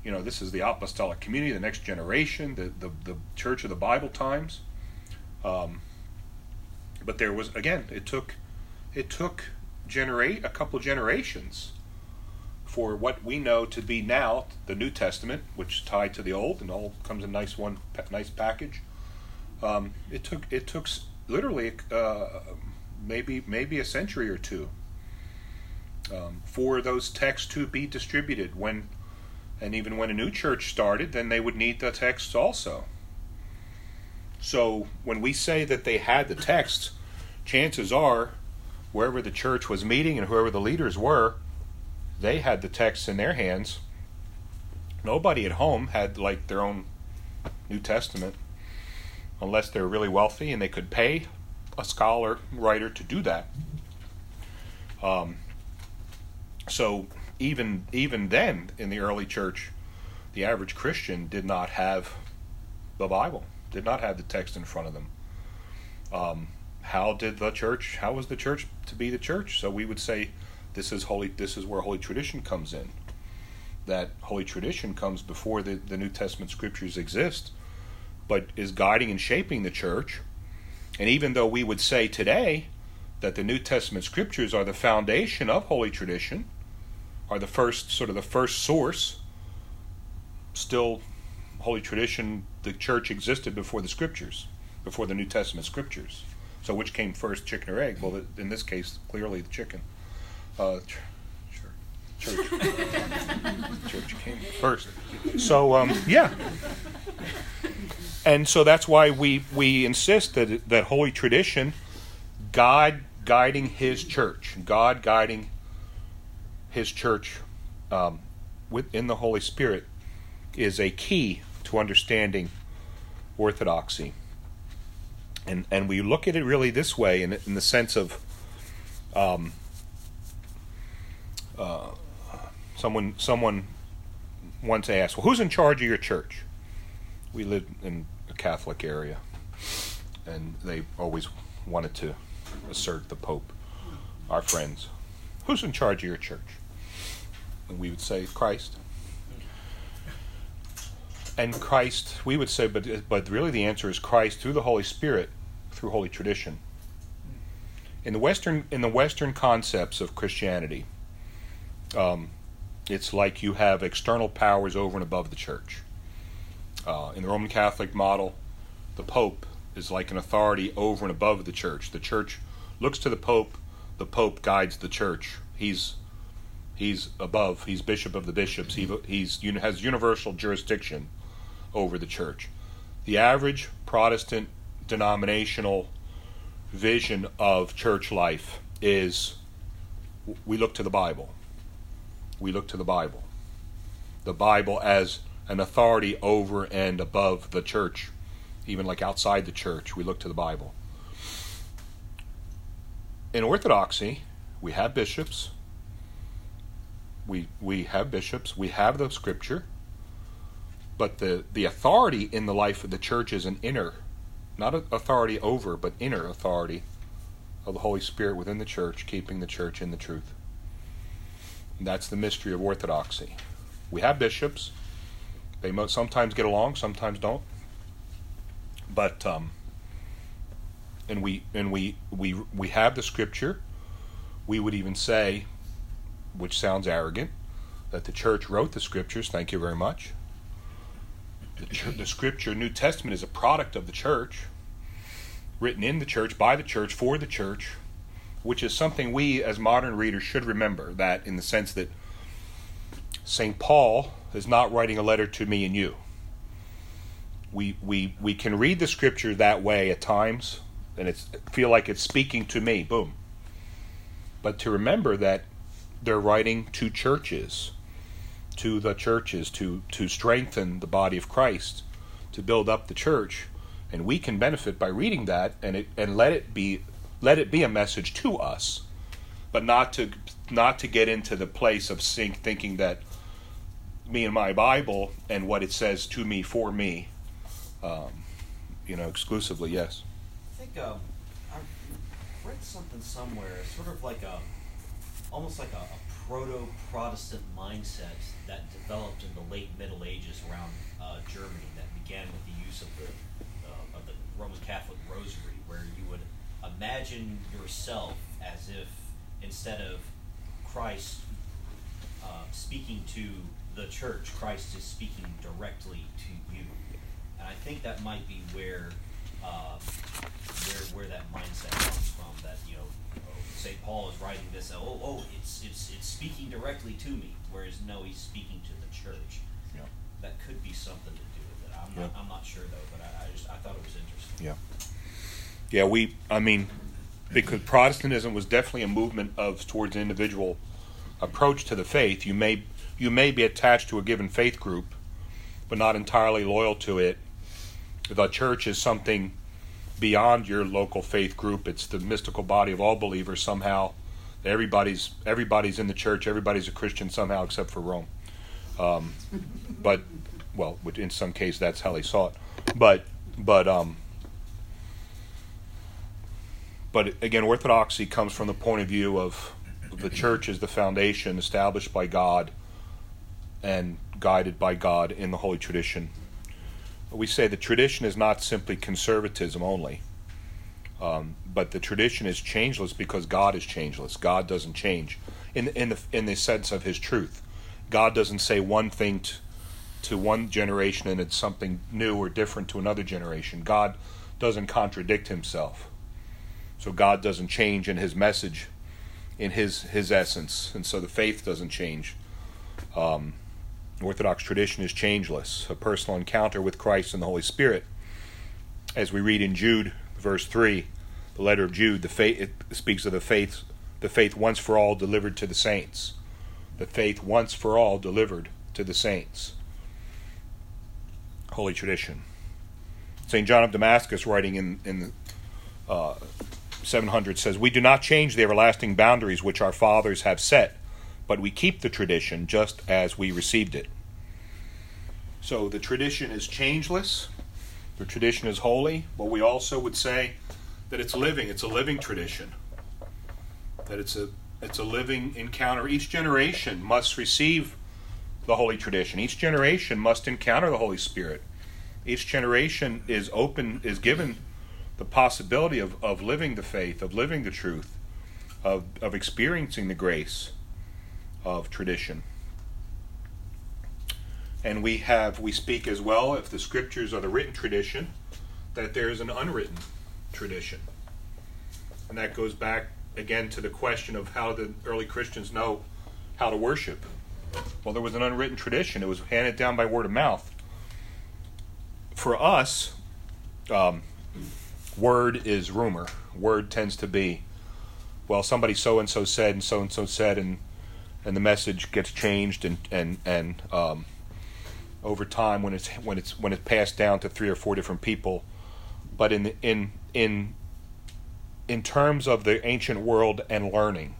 you know, this is the apostolic community, the next generation, the the, the church of the Bible times. Um, but there was again, it took, it took generate a couple generations for what we know to be now the New Testament, which tied to the Old, and all comes in nice one nice package. Um, it took it took literally uh, maybe maybe a century or two um, for those texts to be distributed. When and even when a new church started, then they would need the texts also. So when we say that they had the texts, chances are wherever the church was meeting and whoever the leaders were, they had the texts in their hands. Nobody at home had like their own New Testament unless they're really wealthy and they could pay a scholar writer to do that. Um, so even even then in the early church, the average Christian did not have the Bible, did not have the text in front of them. Um, how did the church? How was the church to be the church? So we would say this is holy. This is where holy tradition comes in. That holy tradition comes before the, the New Testament scriptures exist, but is guiding and shaping the church. And even though we would say today that the New Testament scriptures are the foundation of holy tradition, are the first sort of the first source, still holy tradition, the church existed before the scriptures, before the New Testament scriptures. So which came first, chicken or egg? Well, in this case, clearly the chicken. Uh, ch- church. church came first. So um, yeah, and so that's why we we insist that that holy tradition, God guiding His church, God guiding His church um, within the Holy Spirit, is a key to understanding orthodoxy. And and we look at it really this way, in in the sense of. Um, uh, someone someone once asked, "Well, who's in charge of your church?" We lived in a Catholic area, and they always wanted to assert the Pope. Our friends, who's in charge of your church? And we would say Christ. And Christ, we would say, but but really the answer is Christ through the Holy Spirit, through holy tradition. In the Western in the Western concepts of Christianity, um, it's like you have external powers over and above the church. Uh, in the Roman Catholic model, the Pope is like an authority over and above the church. The church looks to the Pope. The Pope guides the church. He's he's above. He's bishop of the bishops. He he's has universal jurisdiction over the church. The average Protestant denominational vision of church life is we look to the Bible we look to the Bible. The Bible as an authority over and above the church, even like outside the church, we look to the Bible. In Orthodoxy, we have bishops. We, we have bishops. We have the scripture. But the, the authority in the life of the church is an inner, not an authority over, but inner authority of the Holy Spirit within the church, keeping the church in the truth. That's the mystery of orthodoxy. We have bishops. They sometimes get along, sometimes don't. But um, and we and we we we have the scripture. We would even say, which sounds arrogant, that the church wrote the scriptures. Thank you very much. The, the scripture, New Testament, is a product of the church, written in the church, by the church, for the church, which is something we as modern readers should remember that in the sense that St. Paul is not writing a letter to me and you. We, we, we can read the scripture that way at times and it's feel like it's speaking to me, boom. But to remember that they're writing to churches, to the churches to to strengthen the body of Christ, to build up the church, and we can benefit by reading that and it and let it be let it be a message to us, but not to not to get into the place of think, thinking that me and my Bible and what it says to me for me, um, you know, exclusively. Yes. I think um, I read something somewhere, sort of like a, almost like a, a proto-Protestant mindset that developed in the late Middle Ages around uh, Germany that began with the use of the uh, of the Roman Catholic Rosary, where you would imagine yourself as if instead of Christ uh, speaking to the church, Christ is speaking directly to you, and I think that might be where uh, where where that mindset comes from. That you know, oh, Saint Paul is writing this. Oh, oh, it's it's it's speaking directly to me, whereas no, he's speaking to the church. Yeah. That could be something to do with it. I'm not Yeah. I'm not sure though, but I, I just I thought it was interesting. Yeah. Yeah, we, I mean, because Protestantism was definitely a movement of towards an individual approach to the faith. You may you may be attached to a given faith group, but not entirely loyal to it. The church is something beyond your local faith group. It's the mystical body of all believers somehow. Everybody's everybody's in the church. Everybody's a Christian somehow, except for Rome. Um, but well, in some case that's how they saw it. But but um, but again, orthodoxy comes from the point of view of the church is the foundation established by God and guided by God in the holy tradition. We say the tradition is not simply conservatism only, um, but the tradition is changeless because God is changeless. God doesn't change in in the in the sense of His truth. God doesn't say one thing to, to one generation and it's something new or different to another generation. God doesn't contradict Himself. So God doesn't change in his message, in his his essence, and so the faith doesn't change. Um, Orthodox tradition is changeless, a personal encounter with Christ and the Holy Spirit. As we read in Jude, verse three, the letter of Jude, the faith it speaks of the faith, the faith once for all delivered to the saints, the faith once for all delivered to the saints. Holy tradition. Saint John of Damascus, writing in in uh, 700 says, We do not change the everlasting boundaries which our fathers have set, but we keep the tradition just as we received it. So the tradition is changeless, the tradition is holy, but we also would say that it's living, it's a living tradition. That it's a it's a living encounter. Each generation must receive the holy tradition. Each generation must encounter the Holy Spirit. Each generation is open is given the possibility of, of living the faith, of living the truth, of, of experiencing the grace of tradition. And we have, we speak as well, if the scriptures are the written tradition, that there is an unwritten tradition. And that goes back again to the question of how the early Christians know how to worship. Well, there was an unwritten tradition, it was handed down by word of mouth. For us, um, word is rumor. Word tends to be, well, somebody so and so said and so and so said, and and the message gets changed and and and um, over time when it's when it's when it's passed down to three or four different people. But in in in in terms of the ancient world and learning,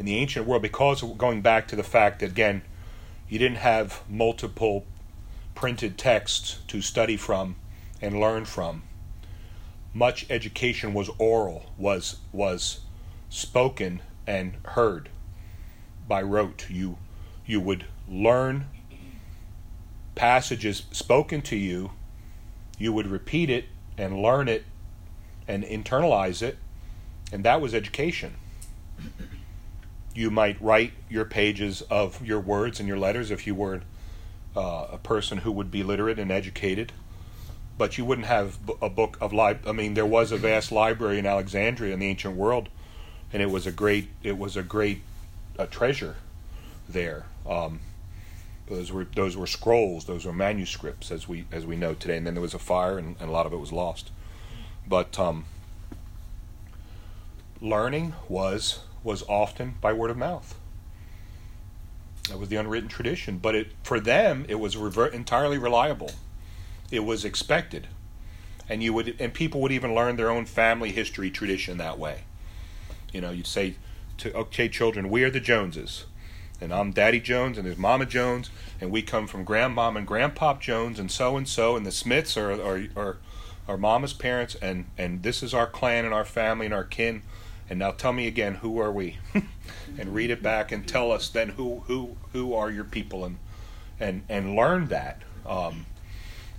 in the ancient world, because going back to the fact that again, you didn't have multiple printed texts to study from and learn from much education was oral, was was spoken and heard by rote. You you would learn passages spoken to you, you would repeat it and learn it and internalize it, and that was education. You might write your pages of your words and your letters if you were uh, a person who would be literate and educated but you wouldn't have a book of li- I mean, there was a vast library in Alexandria in the ancient world, and it was a great it was a great uh, treasure there. Um, those were those were scrolls, those were manuscripts, as we as we know today. And then there was a fire, and, and a lot of it was lost. But um, learning was was often by word of mouth. That was the unwritten tradition. But it, for them, it was rever- entirely reliable. It was expected, and you would and people would even learn their own family history tradition that way. You know, you'd say to okay, children, we are the Joneses, and I'm Daddy Jones, and there's Mama Jones, and we come from Grandmom and Grandpop Jones, and so and so, and the Smiths are are, are our Mama's parents, and and this is our clan and our family and our kin. And now tell me again, who are we? and read it back and tell us then who who who are your people and and and learn that. Um,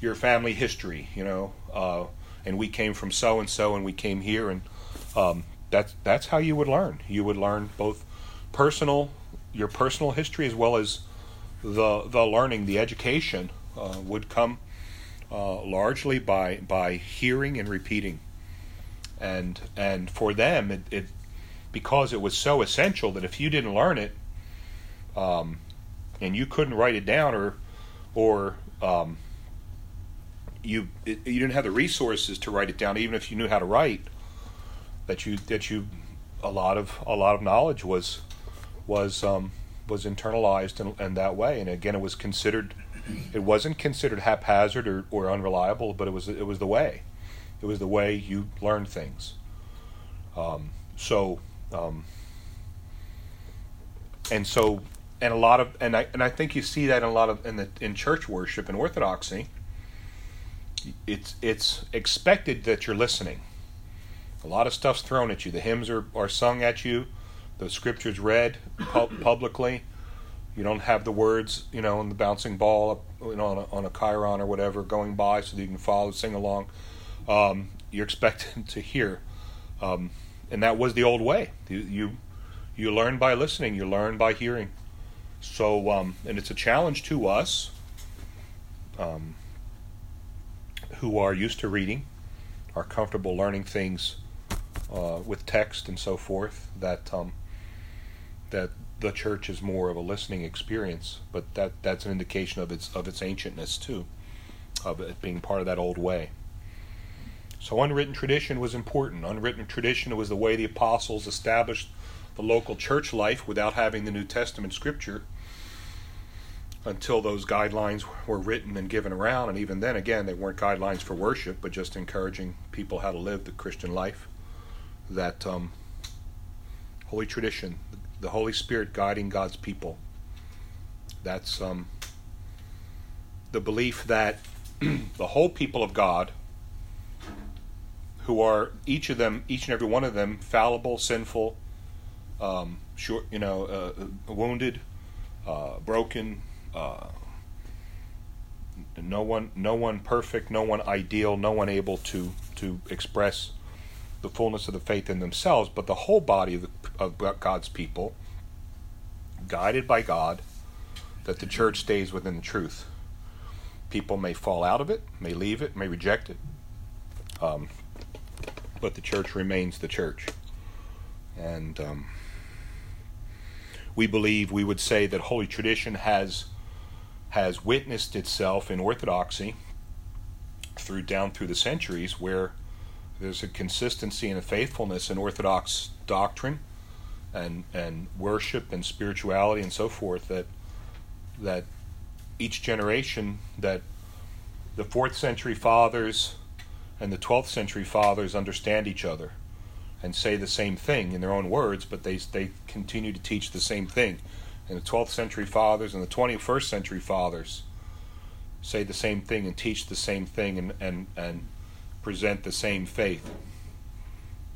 your family history, you know, uh, and we came from so and so, and we came here, and um, that's that's how you would learn. You would learn both personal, your personal history, as well as the the learning, the education uh, would come uh, largely by by hearing and repeating, and and for them it, it because it was so essential that if you didn't learn it, um, and you couldn't write it down or or um, you it, you didn't have the resources to write it down, even if you knew how to write. That you that you a lot of a lot of knowledge was was um, was internalized in, in that way, and again, it was considered. It wasn't considered haphazard or, or unreliable, but it was it was the way. It was the way you learned things. Um, so, um, and so, and a lot of, and I and I think you see that in a lot of in the in church worship and orthodoxy it's it's expected that you're listening. A lot of stuff's thrown at you. The hymns are, are sung at you. The scriptures read pu- publicly. You don't have the words, you know, on the bouncing ball, you know, on a, on a chyron or whatever going by, so that you can follow, sing along. Um, you're expected to hear, um, and that was the old way. You, you you learn by listening. You learn by hearing. So, um, and it's a challenge to us. Um, who are used to reading, are comfortable learning things uh, with text and so forth, that um, that the church is more of a listening experience. But that that's an indication of its of its ancientness too, of it being part of that old way. So unwritten tradition was important. Unwritten tradition was the way the apostles established the local church life without having the New Testament scripture until those guidelines were written and given around. And even then, again, they weren't guidelines for worship, but just encouraging people how to live the Christian life. That um, holy tradition, the Holy Spirit guiding God's people. That's um, the belief that the whole people of God, who are each of them, each and every one of them, fallible, sinful, um, short, you know, uh, wounded, uh, broken, uh, no one, no one perfect, no one ideal, no one able to to express the fullness of the faith in themselves, but the whole body of, the, of God's people, guided by God, that the church stays within the truth. People may fall out of it, may leave it, may reject it, um, but the church remains the church. And um, we believe, we would say that Holy Tradition has has witnessed itself in orthodoxy through down through the centuries where there's a consistency and a faithfulness in orthodox doctrine and and worship and spirituality and so forth that that each generation that the 4th century fathers and the 12th century fathers understand each other and say the same thing in their own words but they they continue to teach the same thing. And the 12th century fathers and the 21st century fathers say the same thing and teach the same thing and, and, and present the same faith.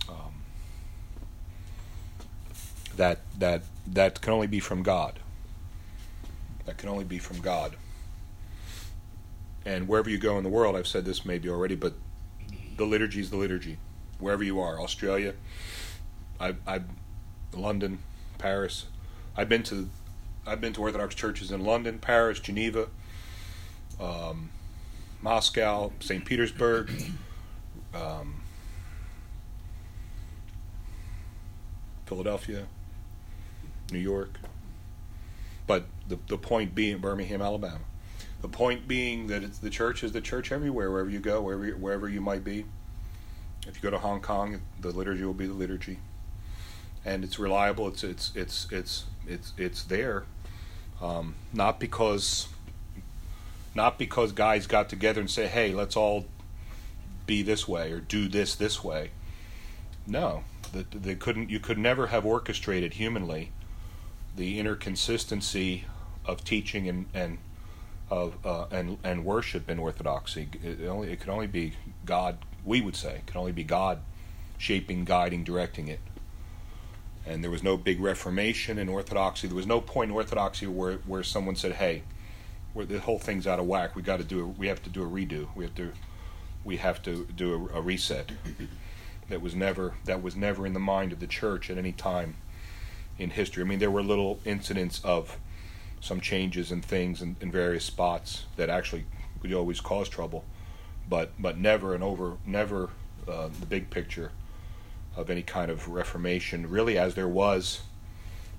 Um, that, that, that can only be from God. That can only be from God. And wherever you go in the world, I've said this maybe already, but the liturgy is the liturgy. Wherever you are, Australia, I, I, London, Paris, I've been to I've been to Orthodox churches in London, Paris, Geneva, um, Moscow, St. Petersburg, um, Philadelphia, New York. But the, the point being, Birmingham, Alabama. The point being that it's, the church is the church everywhere, wherever you go, wherever, wherever you might be. If you go to Hong Kong, the liturgy will be the liturgy, and it's reliable. It's it's it's it's it's it's there Um, not because not because guys got together and say, "Hey, let's all be this way or do this this way." No, that they couldn't. You could never have orchestrated humanly the inner consistency of teaching and and of uh, and and worship in orthodoxy. It only it could only be God. We would say it could only be God shaping, guiding, directing it. And there was no big reformation in orthodoxy. There was no point in orthodoxy where where someone said, "Hey, the whole thing's out of whack. We got to do. A, we have to do a redo. We have to. We have to do a, a reset." That was never that was never in the mind of the church at any time in history. I mean, there were little incidents of some changes and things in, in various spots that actually would always cause trouble, but but never an over never uh, the big picture of any kind of reformation. Really, as there was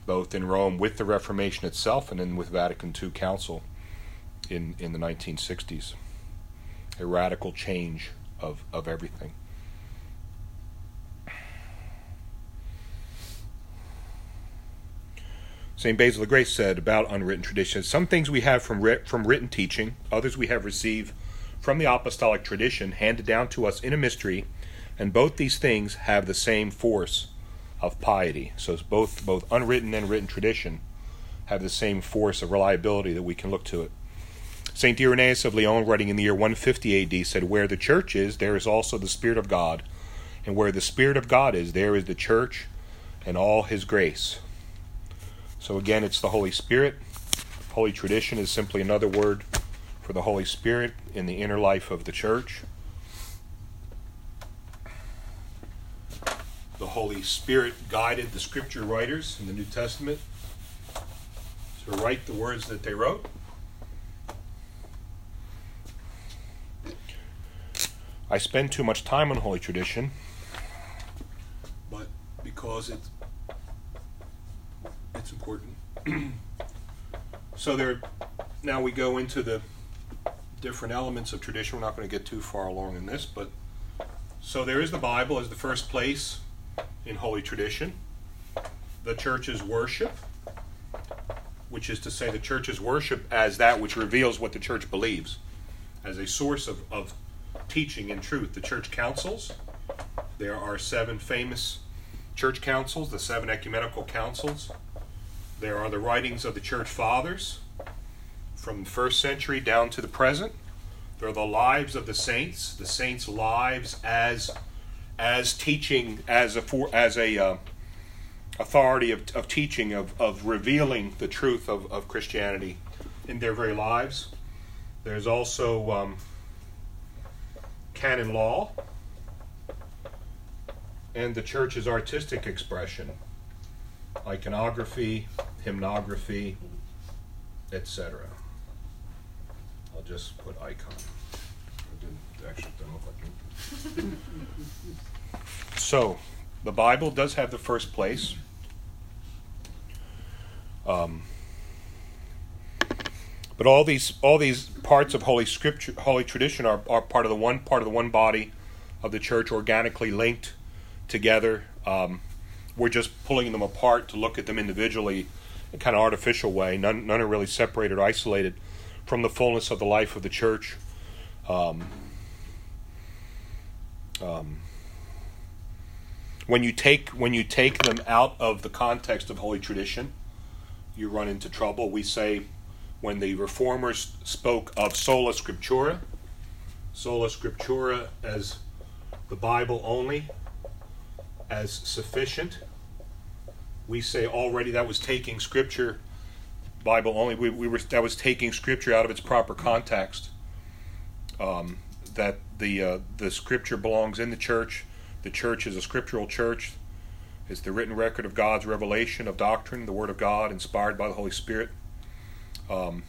both in Rome with the Reformation itself and then with Vatican II Council in in the 1960s, a radical change of of everything. St. Basil the Great said about unwritten traditions some things we have from, writ- from written teaching, others we have received from the apostolic tradition handed down to us in a mystery, and both these things have the same force of piety. So both, both unwritten and written tradition have the same force of reliability that we can look to it. St. Irenaeus of Lyon, writing in the year 150 AD, said, Where the church is, there is also the Spirit of God. And where the Spirit of God is, there is the church and all his grace. So again, it's the Holy Spirit. Holy tradition is simply another word for the Holy Spirit in the inner life of the church. The Holy Spirit guided the scripture writers in the New Testament to write the words that they wrote. I spend too much time on Holy Tradition, but because it's it's important. so there, now we go into the different elements of tradition. We're not going to get too far along in this, but so there is the Bible as the first place in holy tradition. The church's worship, which is to say, the church's worship as that which reveals what the church believes, as a source of, of teaching and truth. The church councils. There are seven famous church councils, the seven ecumenical councils. There are the writings of the church fathers from the first century down to the present. There are the lives of the saints, the saints' lives as as teaching as a for, as a uh, authority of, of teaching of, of revealing the truth of, of Christianity in their very lives. There's also um, canon law and the church's artistic expression, iconography, hymnography, etc. I'll just put icon. Actually so, the Bible does have the first place. Um, but all these all these parts of holy scripture, holy tradition, are, are part of the one part of the one body of the church, organically linked together. Um, we're just pulling them apart to look at them individually in kind of artificial way. None, none are really separated or isolated from the fullness of the life of the church. Um, um, when you take when you take them out of the context of holy tradition, you run into trouble. We say when the reformers spoke of sola scriptura, sola scriptura as the Bible only, as sufficient. We say already that was taking Scripture, Bible only. We, we were that was taking Scripture out of its proper context. Um, that the uh, the Scripture belongs in the church. The church is a scriptural church. It's the written record of God's revelation of doctrine, the Word of God, inspired by the Holy Spirit. Um,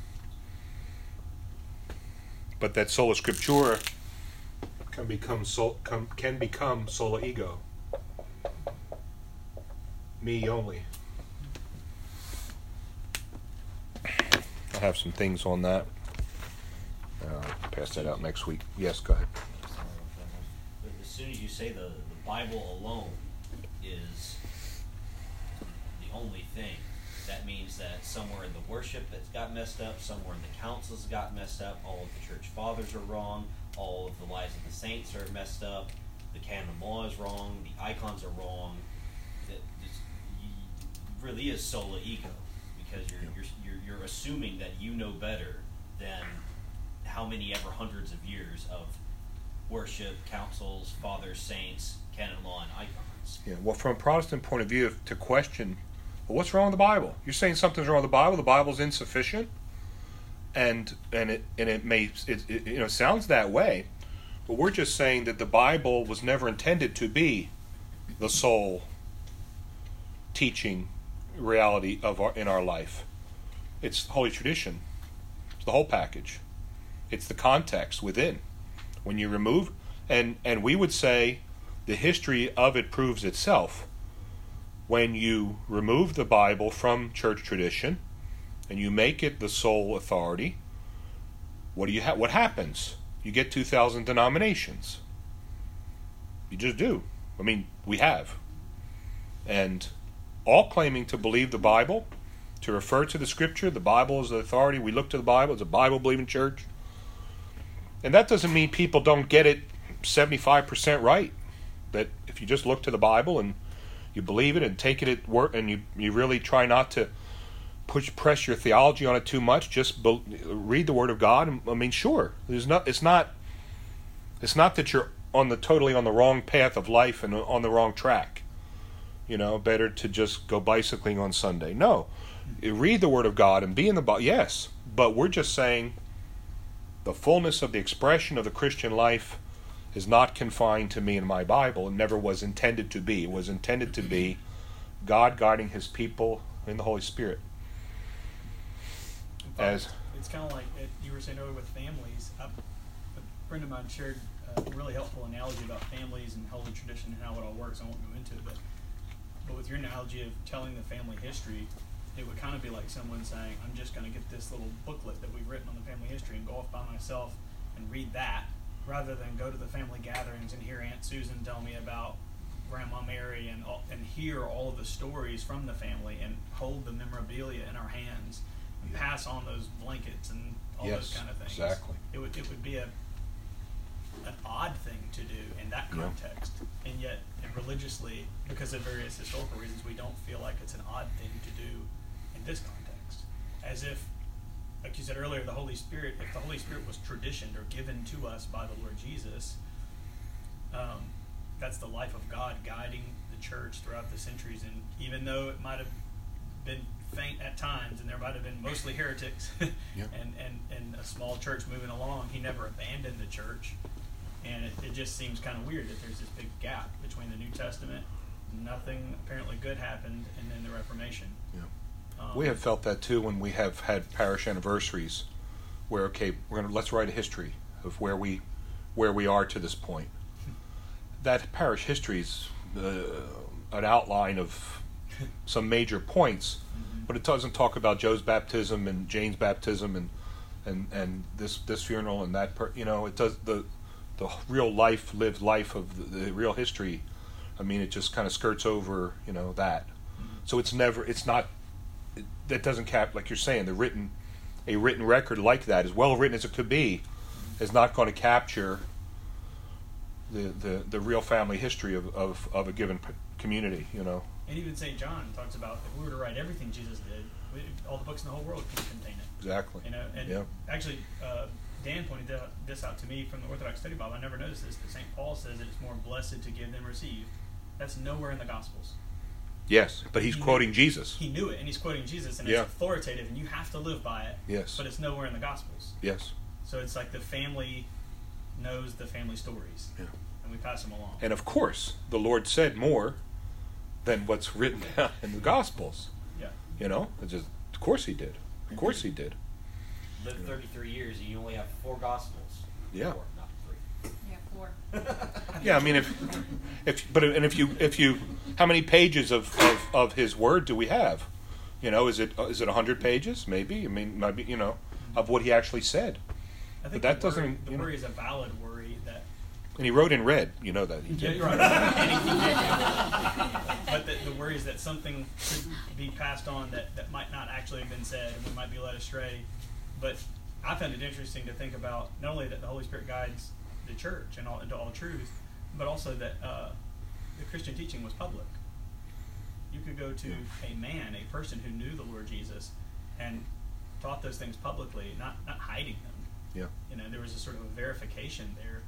but that sola scriptura can become sol, can, become sola ego me only. I have some things on that. Uh, pass that out next week. Yes, go ahead. As soon as you say the, the Bible alone is the only thing, That means that somewhere in the worship that's got messed up, somewhere in the councils got messed up, all of the church fathers are wrong, all of the lives of the saints are messed up, the canon law is wrong, the icons are wrong. That really is sola ego because you're, you're, you're, you're assuming that you know better than how many ever hundreds of years of worship, councils, fathers, saints, canon law, and icons. Yeah, well, from a Protestant point of view, to question, well, what's wrong with the Bible? You're saying something's wrong with the Bible. The Bible's insufficient, and and it and it may it, it you know sounds that way, but we're just saying that the Bible was never intended to be the sole teaching reality of our in our life. It's Holy Tradition. It's the whole package. It's the context within. When you remove and and we would say the history of it proves itself. When you remove the Bible from church tradition and you make it the sole authority, what do you ha- what happens? You get 2000 denominations. You just do. I mean, we have. And all claiming to believe the Bible, to refer to the scripture, the Bible is the authority. We look to the Bible as a Bible believing church. And that doesn't mean people don't get it 75% right that if you just look to the Bible and you believe it and take it at work and you, you really try not to push press your theology on it too much, just be, read the Word of God. I mean, sure, there's not. It's not. It's not that you're on the totally on the wrong path of life and on the wrong track. You know, better to just go bicycling on Sunday. No, read the Word of God and be in the. Yes, but we're just saying the fullness of the expression of the Christian life is not confined to me and my Bible and never was intended to be. It was intended to be God guiding his people in the Holy Spirit. As- it's kind of like it, you were saying earlier with families. I, a friend of mine shared a really helpful analogy about families and holy tradition and how it all works. I won't go into it, but but with your analogy of telling the family history, it would kind of be like someone saying, "I'm just going to get this little booklet that we've written on the family history and go off by myself and read that, rather than go to the family gatherings and hear Aunt Susan tell me about Grandma Mary and and hear all of the stories from the family and hold the memorabilia in our hands and Yeah. pass on those blankets and all Yes, those kind of things. exactly. It would it would be a an odd thing to do in that Yeah. context, and yet and religiously, because of various historical reasons, we don't feel like it's an odd thing to do in this context. As if, like you said earlier, the Holy Spirit, if the Holy Spirit was traditioned or given to us by the Lord Jesus, um, that's the life of God guiding the church throughout the centuries. And even though it might have been faint at times, and there might have been mostly heretics, and, and, and a small church moving along, he never abandoned the church. And it, it just seems kind of weird that there's this big gap between the New Testament, nothing apparently good happened, and then the Reformation. Yeah. Um, We have felt that too when we have had parish anniversaries, where okay, we're gonna let's write a history of where we where we are to this point. That parish history is uh, an outline of some major points, Mhm. but it doesn't talk about Joe's baptism and Jane's baptism and and and this this funeral and that per, you know it does the the real life lived life of the, the real history. I mean, it just kind of skirts over you know that. So it's never it's not that doesn't cap like you're saying the written a written record like that as well written as it could be is not going to capture the, the, the real family history of, of, of a given p- community you know And even St. John talks about if we were to write everything Jesus did, we, all the books in the whole world can contain it. exactly You know, and yeah actually, uh, Dan pointed this out to me from the Orthodox Study Bible. I never noticed this. That St. Paul says that it's more blessed to give than receive. That's nowhere in the Gospels. Yes but he's He knew- quoting Jesus He knew it, and he's quoting Jesus, and Yeah. it's authoritative, and you have to live by it. Yes. But it's nowhere in the Gospels. yes So it's like the family knows the family stories, yeah and we pass them along. and of course the Lord said more than what's written down in the Gospels yeah. you know it's just of course he did of course he did Live 33 years and you only have four gospels. Yeah. Four. Yeah, four. Yeah, I mean, if if but and if you if you how many pages of, of, of his word do we have? You know, is it is it hundred pages? Maybe. I mean, maybe you know of what he actually said. I think that the doesn't, worry, the you know- worry is a valid worry that And he wrote in red. You know that. He Yeah, did. you're right. but the, the worry is that something could be passed on that, that might not actually have been said, and we might be led astray. But I found it interesting to think about not only that the Holy Spirit guides the church and all, into all truth, but also that uh, the Christian teaching was public. You could go to a man, a person who knew the Lord Jesus, and taught those things publicly, not not hiding them. Yeah. You know, there was a sort of a verification there.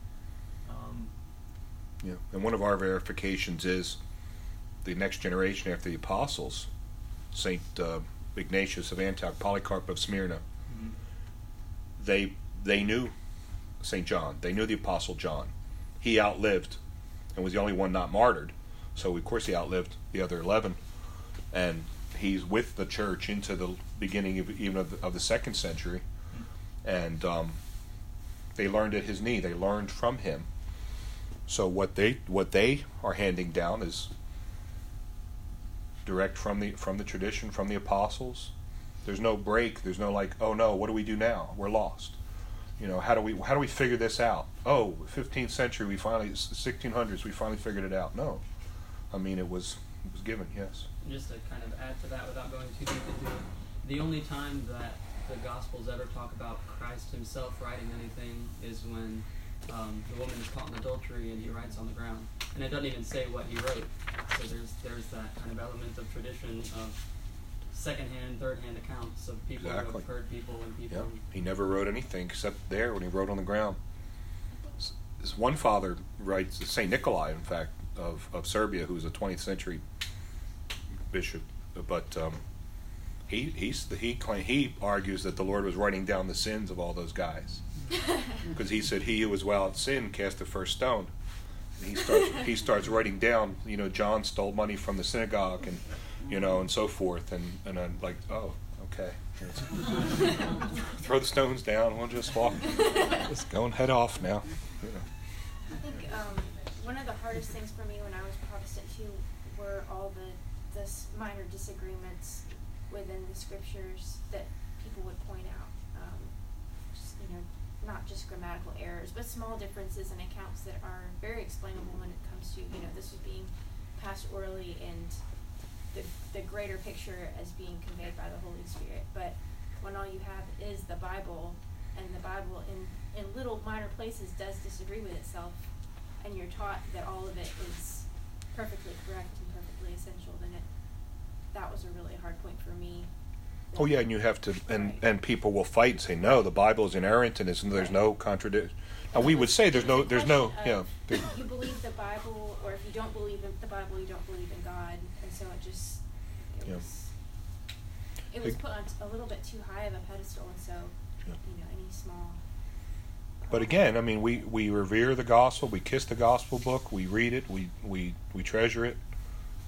Um, Yeah. And one of our verifications is the next generation after the apostles, Saint uh, Ignatius of Antioch, Polycarp of Smyrna. They they knew Saint John. They knew the apostle John. He outlived, and was the only one not martyred. So of course he outlived the other eleven, and he's with the church into the beginning of even of the, of the second century, and um, they learned at his knee. They learned from him. So what they what they are handing down is direct from the from the tradition from the apostles. There's no break. There's no like, oh no, what do we do now? We're lost. You know, how do we how do we figure this out? Oh, 15th century, we finally 1600s, we finally figured it out. No, I mean it was it was given. Yes. Just to kind of add to that without going too deep into it, the only time that the Gospels ever talk about Christ himself writing anything is when um, the woman is caught in adultery and he writes on the ground. And it doesn't even say what he wrote. So there's there's that kind of element of tradition of secondhand, third-hand accounts of people who have heard people and people. Yeah. He never wrote anything except there when he wrote on the ground. S- This one father writes, Saint Nikolai, in fact, of, of Serbia, who was a 20th century bishop, but um, he he's he claim, he argues that the Lord was writing down the sins of all those guys because he said he who was without sin cast the first stone. And he starts he starts writing down, you know, John stole money from the synagogue and you know and so forth, and and I'm like, oh, okay. Throw the stones down. We'll just walk. Let's go and head off now. I think um, one of the hardest things for me when I was Protestant too were all the minor disagreements within the scriptures that people would point out. Um, just, you know, not just grammatical errors, but small differences in accounts that are very explainable when it comes to you know this was being passed orally and the the greater picture as being conveyed by the Holy Spirit. But when all you have is the Bible, and the Bible in in little minor places does disagree with itself, and you're taught that all of it is perfectly correct and perfectly essential, then it that was a really hard point for me. Oh yeah, and you have to, and Right. and people will fight and say no, the Bible is inerrant and there's no contradiction. Now we would say there's no, there's no, yeah. You believe the Bible, or if you don't believe in the Bible, you don't believe in so it just it Yeah. was it was put on t- a little bit too high of a pedestal, and so Yeah. you know any small. But again, I mean, we, we revere the gospel. We kiss the gospel book. We read it. We we, we treasure it.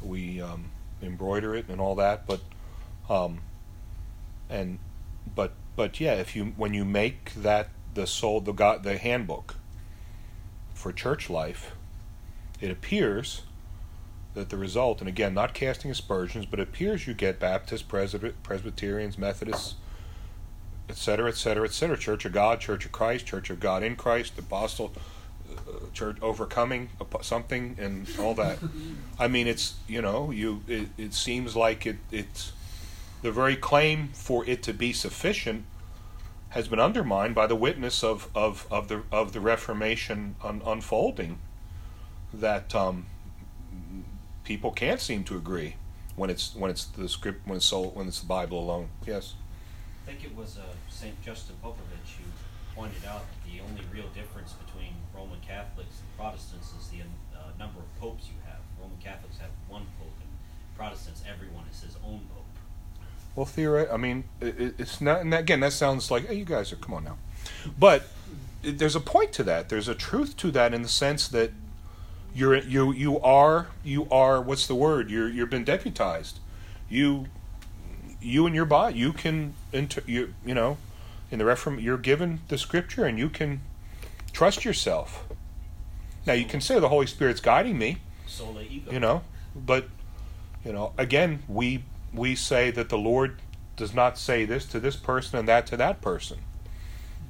We um, embroider it and all that. But um, and but but yeah, if you when you make that the sole the God the handbook for church life, it appears that the result, and again, not casting aspersions, but it appears you get Baptists, Presbyterians, Methodists, etc., etc., et cetera, et cetera. Church of God, Church of Christ, Church of God in Christ, Apostle, uh, Church overcoming something, and all that. I mean, it's you know, you it, it seems like it it's the very claim for it to be sufficient has been undermined by the witness of of, of the of the Reformation un, unfolding. That um, people can't seem to agree when it's when it's the script when it's sold, when it's the Bible alone. Yes. I think it was uh, St. Justin Popovich who pointed out that the only real difference between Roman Catholics and Protestants is the uh, number of popes you have. Roman Catholics have one pope, and Protestants, everyone is his own pope. Well, theoret I mean, it- it's not. And again, that sounds like, hey, you guys are come on now, but there's a point to that. There's a truth to that in the sense that you're you you are you are what's the word? You're you've been deputized. You you and your body you can inter, you you know in the reform you're given the scripture and you can trust yourself. Now you can say the Holy Spirit's guiding me ego. you know but you know again we we say that the lord does not say this to this person and that to that person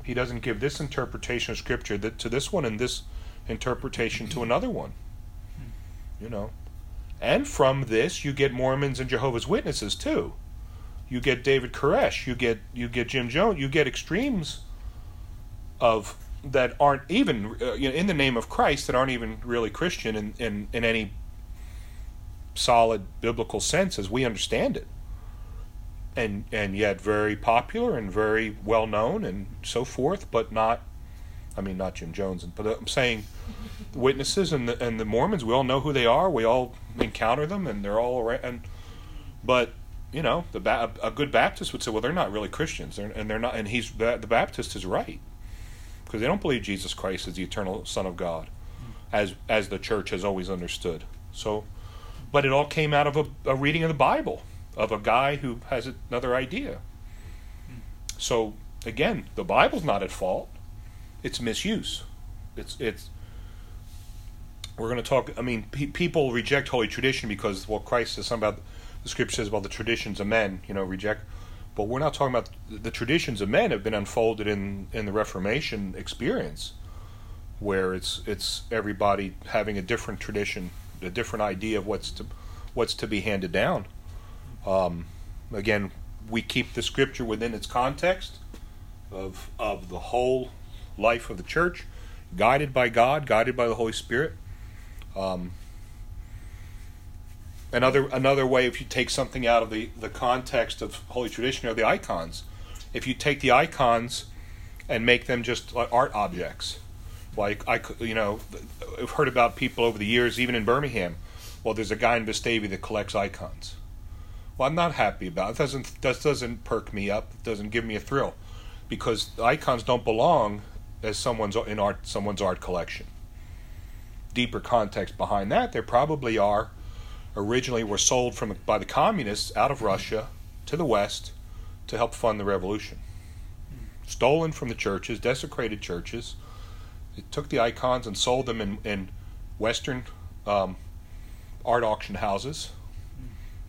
he doesn't give this interpretation of scripture that to this one and this interpretation to another one. You know. And from this you get Mormons and Jehovah's Witnesses too. You get David Koresh, you get you get Jim Jones, you get extremes of that aren't even uh, you know, in the name of Christ that aren't even really Christian in, in, in any solid biblical sense as we understand it. And and yet very popular and very well known and so forth, but not I mean not Jim Jones, but I'm saying the witnesses and the and the Mormons, we all know who they are. We all encounter them, and they're all around. And, but you know, the ba- a good Baptist would say, well, they're not really Christians, they're, and they're not. And he's the Baptist is right because they don't believe Jesus Christ is the eternal Son of God, as as the church has always understood. So, but it all came out of a, a reading of the Bible of a guy who has another idea. So again, the Bible's not at fault; it's misuse. It's it's we're going to talk. I mean, pe- people reject holy tradition because well, Christ says about the scripture says about the traditions of men. You know, reject. But we're not talking about the traditions of men have been unfolded in in the Reformation experience, where it's it's everybody having a different tradition, a different idea of what's to what's to be handed down. Um, again, we keep the scripture within its context of of the whole life of the church, guided by God, guided by the Holy Spirit. Um, another another way, if you take something out of the, the context of holy tradition, are the icons. If you take the icons and make them just art objects, like I, you know, I've heard about people over the years, even in Birmingham. Well, there's a guy in Vestavia that collects icons. Well, I'm not happy about it. it doesn't that doesn't perk me up. It doesn't give me a thrill, because icons don't belong as someone's in art someone's art collection deeper context behind that, there probably are. Originally, were sold from by the communists out of Russia to the West to help fund the revolution. Stolen from the churches, desecrated churches. It took the icons and sold them in, in Western um, art auction houses,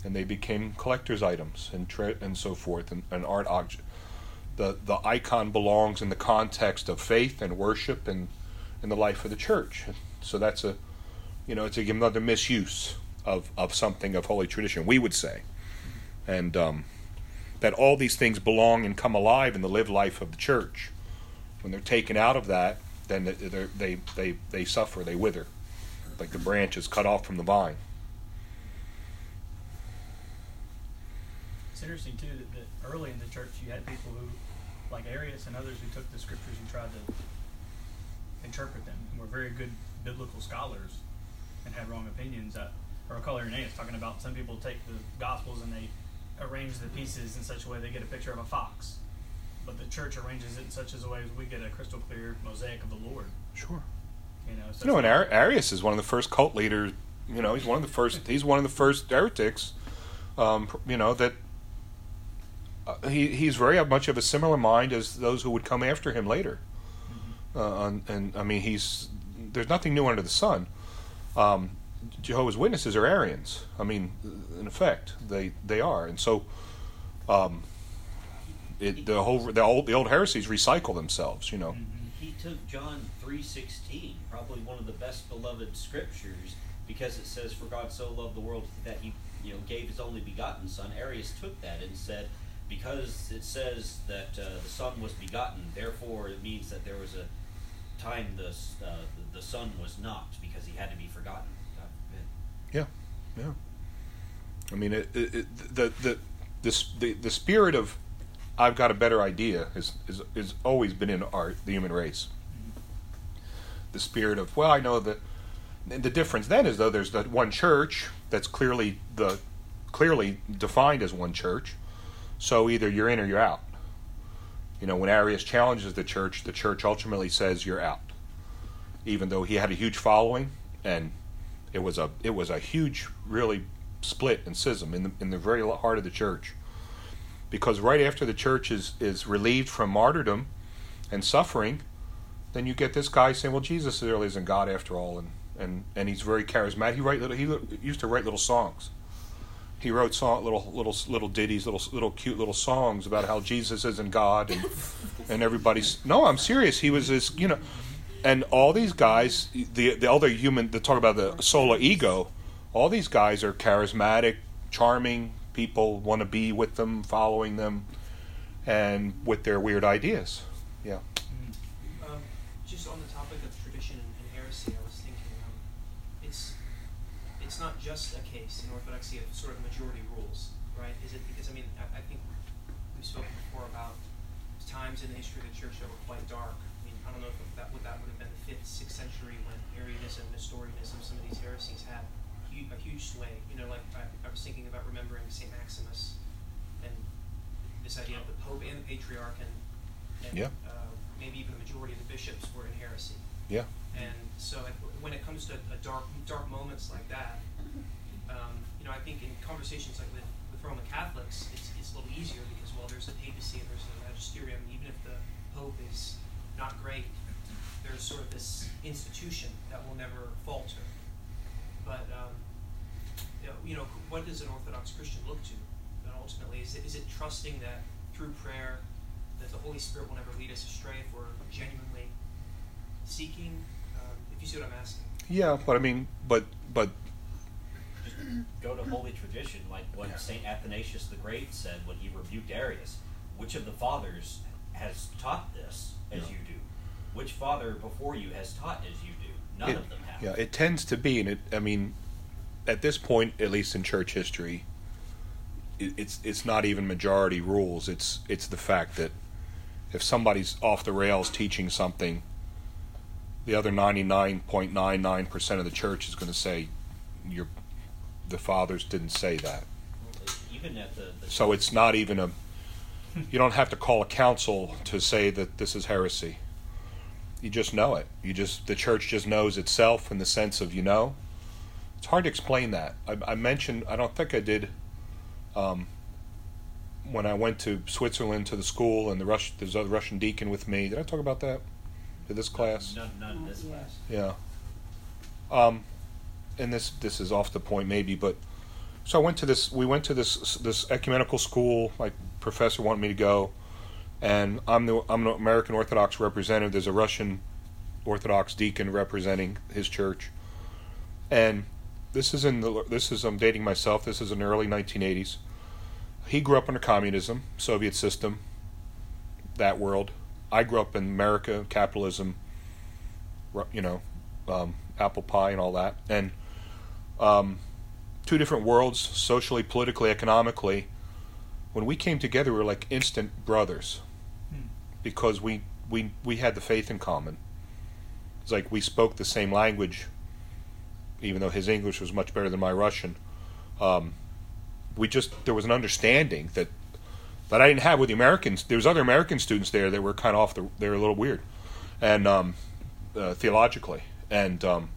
and they became collector's items and and so forth, and, and art auction. The the icon belongs in the context of faith and worship and in the life of the church. So that's a, you know, it's a, another misuse of, of something of holy tradition, we would say. And um, that all these things belong and come alive in the lived life of the church. When they're taken out of that, then they, they, they, they suffer, they wither, like the branch is cut off from the vine. It's interesting, too, that, that early in the church you had people who, like Arius and others, who took the scriptures and tried to interpret them and were very good biblical scholars and had wrong opinions. Uh, I recall Irenaeus talking about some people take the Gospels and they arrange the pieces in such a way they get a picture of a fox, but the church arranges it in such a way as we get a crystal clear mosaic of the Lord. Sure. You know, so you know, and Ar- Arius is one of the first cult leaders. You know, he's one of the first. He's one of the first heretics. Um, you know that he he's very much of a similar mind as those who would come after him later. Uh, and, and I mean, he's there's nothing new under the sun. Um, Jehovah's Witnesses are Arians. I mean, in effect, they they are, and so um, it, the whole the old the old heresies recycle themselves. You know. Mm-hmm. He took John three sixteen, probably one of the best beloved scriptures, because it says, "For God so loved the world that He you know gave His only begotten Son." Arius took that and said, because it says that uh, the Son was begotten, therefore it means that there was a time the, uh, the, the son was not because he had to be forgotten. Yeah, yeah. I mean, it, it, it, the the this the the spirit of I've got a better idea is is is always been in art, the human race. The spirit of well, I know that the difference then is though there's that one church that's clearly the clearly defined as one church. So either you're in or you're out. You know, when Arius challenges the church, the church ultimately says you're out. Even though he had a huge following and it was a it was a huge really split and schism in the in the very heart of the church. Because right after the church is is relieved from martyrdom and suffering, then you get this guy saying, "Well, Jesus really isn't God after all," and and and he's very charismatic. He write little, he used to write little songs he wrote song, little little little ditties, little little cute little songs about how Jesus isn't God and and everybody's no, I'm serious. He was this, you know, and all these guys, the the other human, they talk about the sola ego. All these guys are charismatic, charming people. Want to be with them, following them, and with their weird ideas. Yeah. Um, just on the topic of tradition and, and heresy, I was thinking um, it's it's not just a case in orthodoxy of sort of majority rules, right? Is it because I mean I, I think we've spoken before about times in the history of the church that were quite dark. I mean I don't know if that what that would have been the fifth, sixth century when Arianism, Nestorianism, some of these heresies had a huge sway. You know, like I, I was thinking about remembering Saint Maximus and this idea of the Pope and the Patriarch and, and Yeah. uh, maybe even the majority of the bishops were in heresy. Yeah. And so when it comes to a dark, dark moments like that, um, you know, I think in conversations like with, with Roman Catholics, it's, it's a little easier because, well, there's the papacy and there's the magisterium. If the Pope is not great, there's sort of this institution that will never falter. But, um, you know, what does an Orthodox Christian look to? And ultimately, is it, is it trusting that through prayer, that the Holy Spirit will never lead us astray if we're genuinely seeking? Um, if you see what I'm asking. Yeah, but I mean, but but Just go to holy tradition, like what Yeah. Saint Athanasius the Great said when he rebuked Arius. Which of the fathers has taught this as Yeah. you do? Which father before you has taught as you do? None it, of them have. yeah, it tends to be, and it. I mean, at this point, at least in church history, it, it's it's not even majority rules. It's it's the fact that if somebody's off the rails teaching something, the other ninety nine point nine nine percent of the church is going to say, "Your the fathers didn't say that." Even at the, the So it's not even a. You don't have to call a council to say that this is heresy. You just know it. You just the church just knows itself in the sense of you know. It's hard to explain that. I, I mentioned. I don't think I did. Um, when I went to Switzerland to the school and the Rush, there's a Russian deacon with me. Did I talk about that? In this class? None, none in this class. Yeah. Um, and this this is off the point maybe, but so I went to this. We went to this this ecumenical school. My professor wanted me to go, and I'm the I'm an American Orthodox representative. There's a Russian Orthodox deacon representing his church, and this is in the this is I'm dating myself. This is in the early 1980s. He grew up under communism, Soviet system, that world. I grew up in America, capitalism, you know, um, apple pie and all that, and um, two different worlds, socially, politically, economically. When we came together, we were like instant brothers Hmm. because we we we had the faith in common. It's like we spoke the same language, even though his English was much better than my Russian. Um, we just there was an understanding that that I didn't have with the Americans. There was other American students there that were kind of off the. They were a little weird, and um, uh, theologically, and um,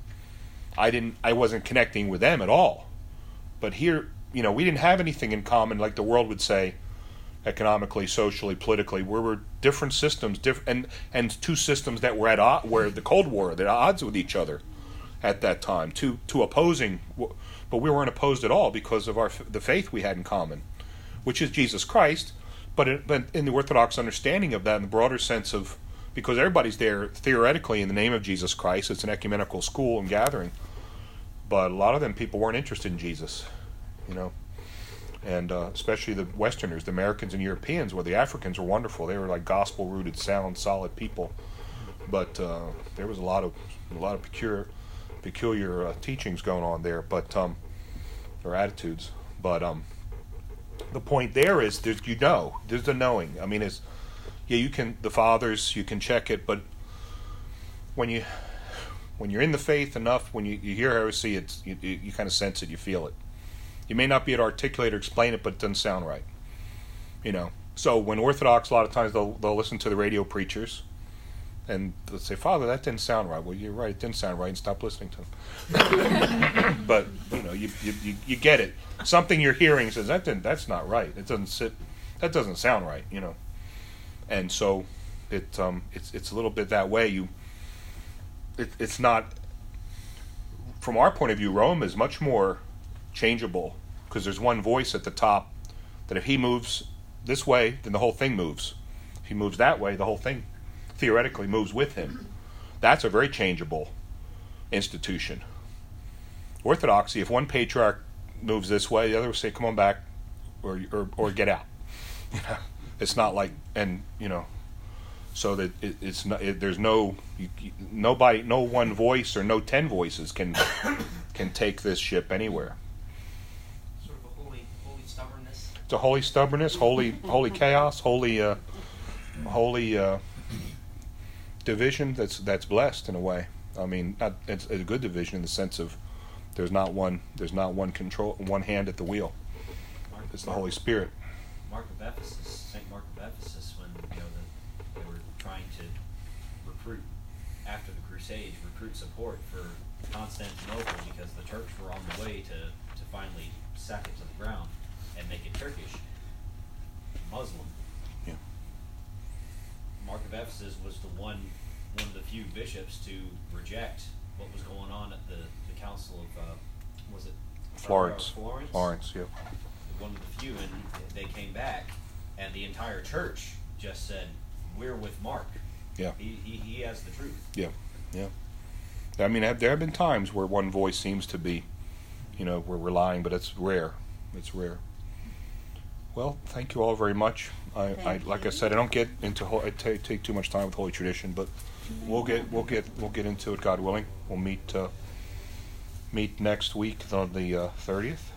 I didn't. I wasn't connecting with them at all. But here, you know, we didn't have anything in common, like the world would say, economically, socially, politically. We were different systems, diff- and and two systems that were at odds, where the Cold War, at odds with each other at that time. Two two opposing, but we weren't opposed at all because of our the faith we had in common, which is Jesus Christ. But, but in the Orthodox understanding of that, in the broader sense of because everybody's there theoretically in the name of Jesus Christ, it's an ecumenical school and gathering. But a lot of them people weren't interested in Jesus, you know, and uh, especially the Westerners, the Americans and Europeans. Well, the Africans were wonderful; they were like gospel-rooted, sound, solid people. But uh, there was a lot of a lot of peculiar peculiar uh, teachings going on there, but um, or attitudes. But um, the point there is, there's you know, there's the knowing. I mean, it's yeah, you can the fathers, you can check it, but when you when you're in the faith enough, when you, you hear heresy, it's you, you, kind of sense it, you feel it. You may not be able to articulate or explain it, but it doesn't sound right. You know. So when Orthodox, a lot of times they'll they'll listen to the radio preachers, and they'll say, "Father, that didn't sound right." Well, you're right, it didn't sound right, and stop listening to them. but you know, you, you you you get it. Something you're hearing says that didn't, that's not right. It doesn't sit. That doesn't sound right. You know. And so, it um it's it's a little bit that way. You. It, it's not. From our point of view, Rome is much more changeable because there's one voice at the top that if he moves this way, then the whole thing moves. If he moves that way, the whole thing theoretically moves with him. That's a very changeable institution. Orthodoxy, if one patriarch moves this way, the other will say, "Come on back," or or, or get out. You know, it's not like and you know, so that it, it's not. It, there's no you, nobody, no one voice or no ten voices can can take this ship anywhere. Sort of a holy, holy stubbornness. It's a holy stubbornness, holy holy chaos, holy uh, holy uh, division that's that's blessed in a way. I mean, not, it's a good division in the sense of there's not one there's not one control one hand at the wheel. Mark, It's the Holy Spirit. Mark of Ephesus, Saint Mark of Ephesus, when you know the, they were trying to recruit the recruit support for Constantinople because the Turks were on the way to, to finally sack it to the ground and make it Turkish, Muslim. Yeah. Mark of Ephesus was the one one of the few bishops to reject what was going on at the, the council of uh, was it Florence. Florence. Florence, yeah. One of the few, and they came back, and the entire church just said, "We're with Mark. Yeah. He he, he has the truth." Yeah, yeah. I mean, there have been times where one voice seems to be, you know, where we're lying, but it's rare. It's rare. Well, thank you all very much. I, I like I said, I don't get into ho- I take take too much time with holy tradition, but we'll get we'll get we'll get into it, God willing. We'll meet uh, meet next week on the thirtieth.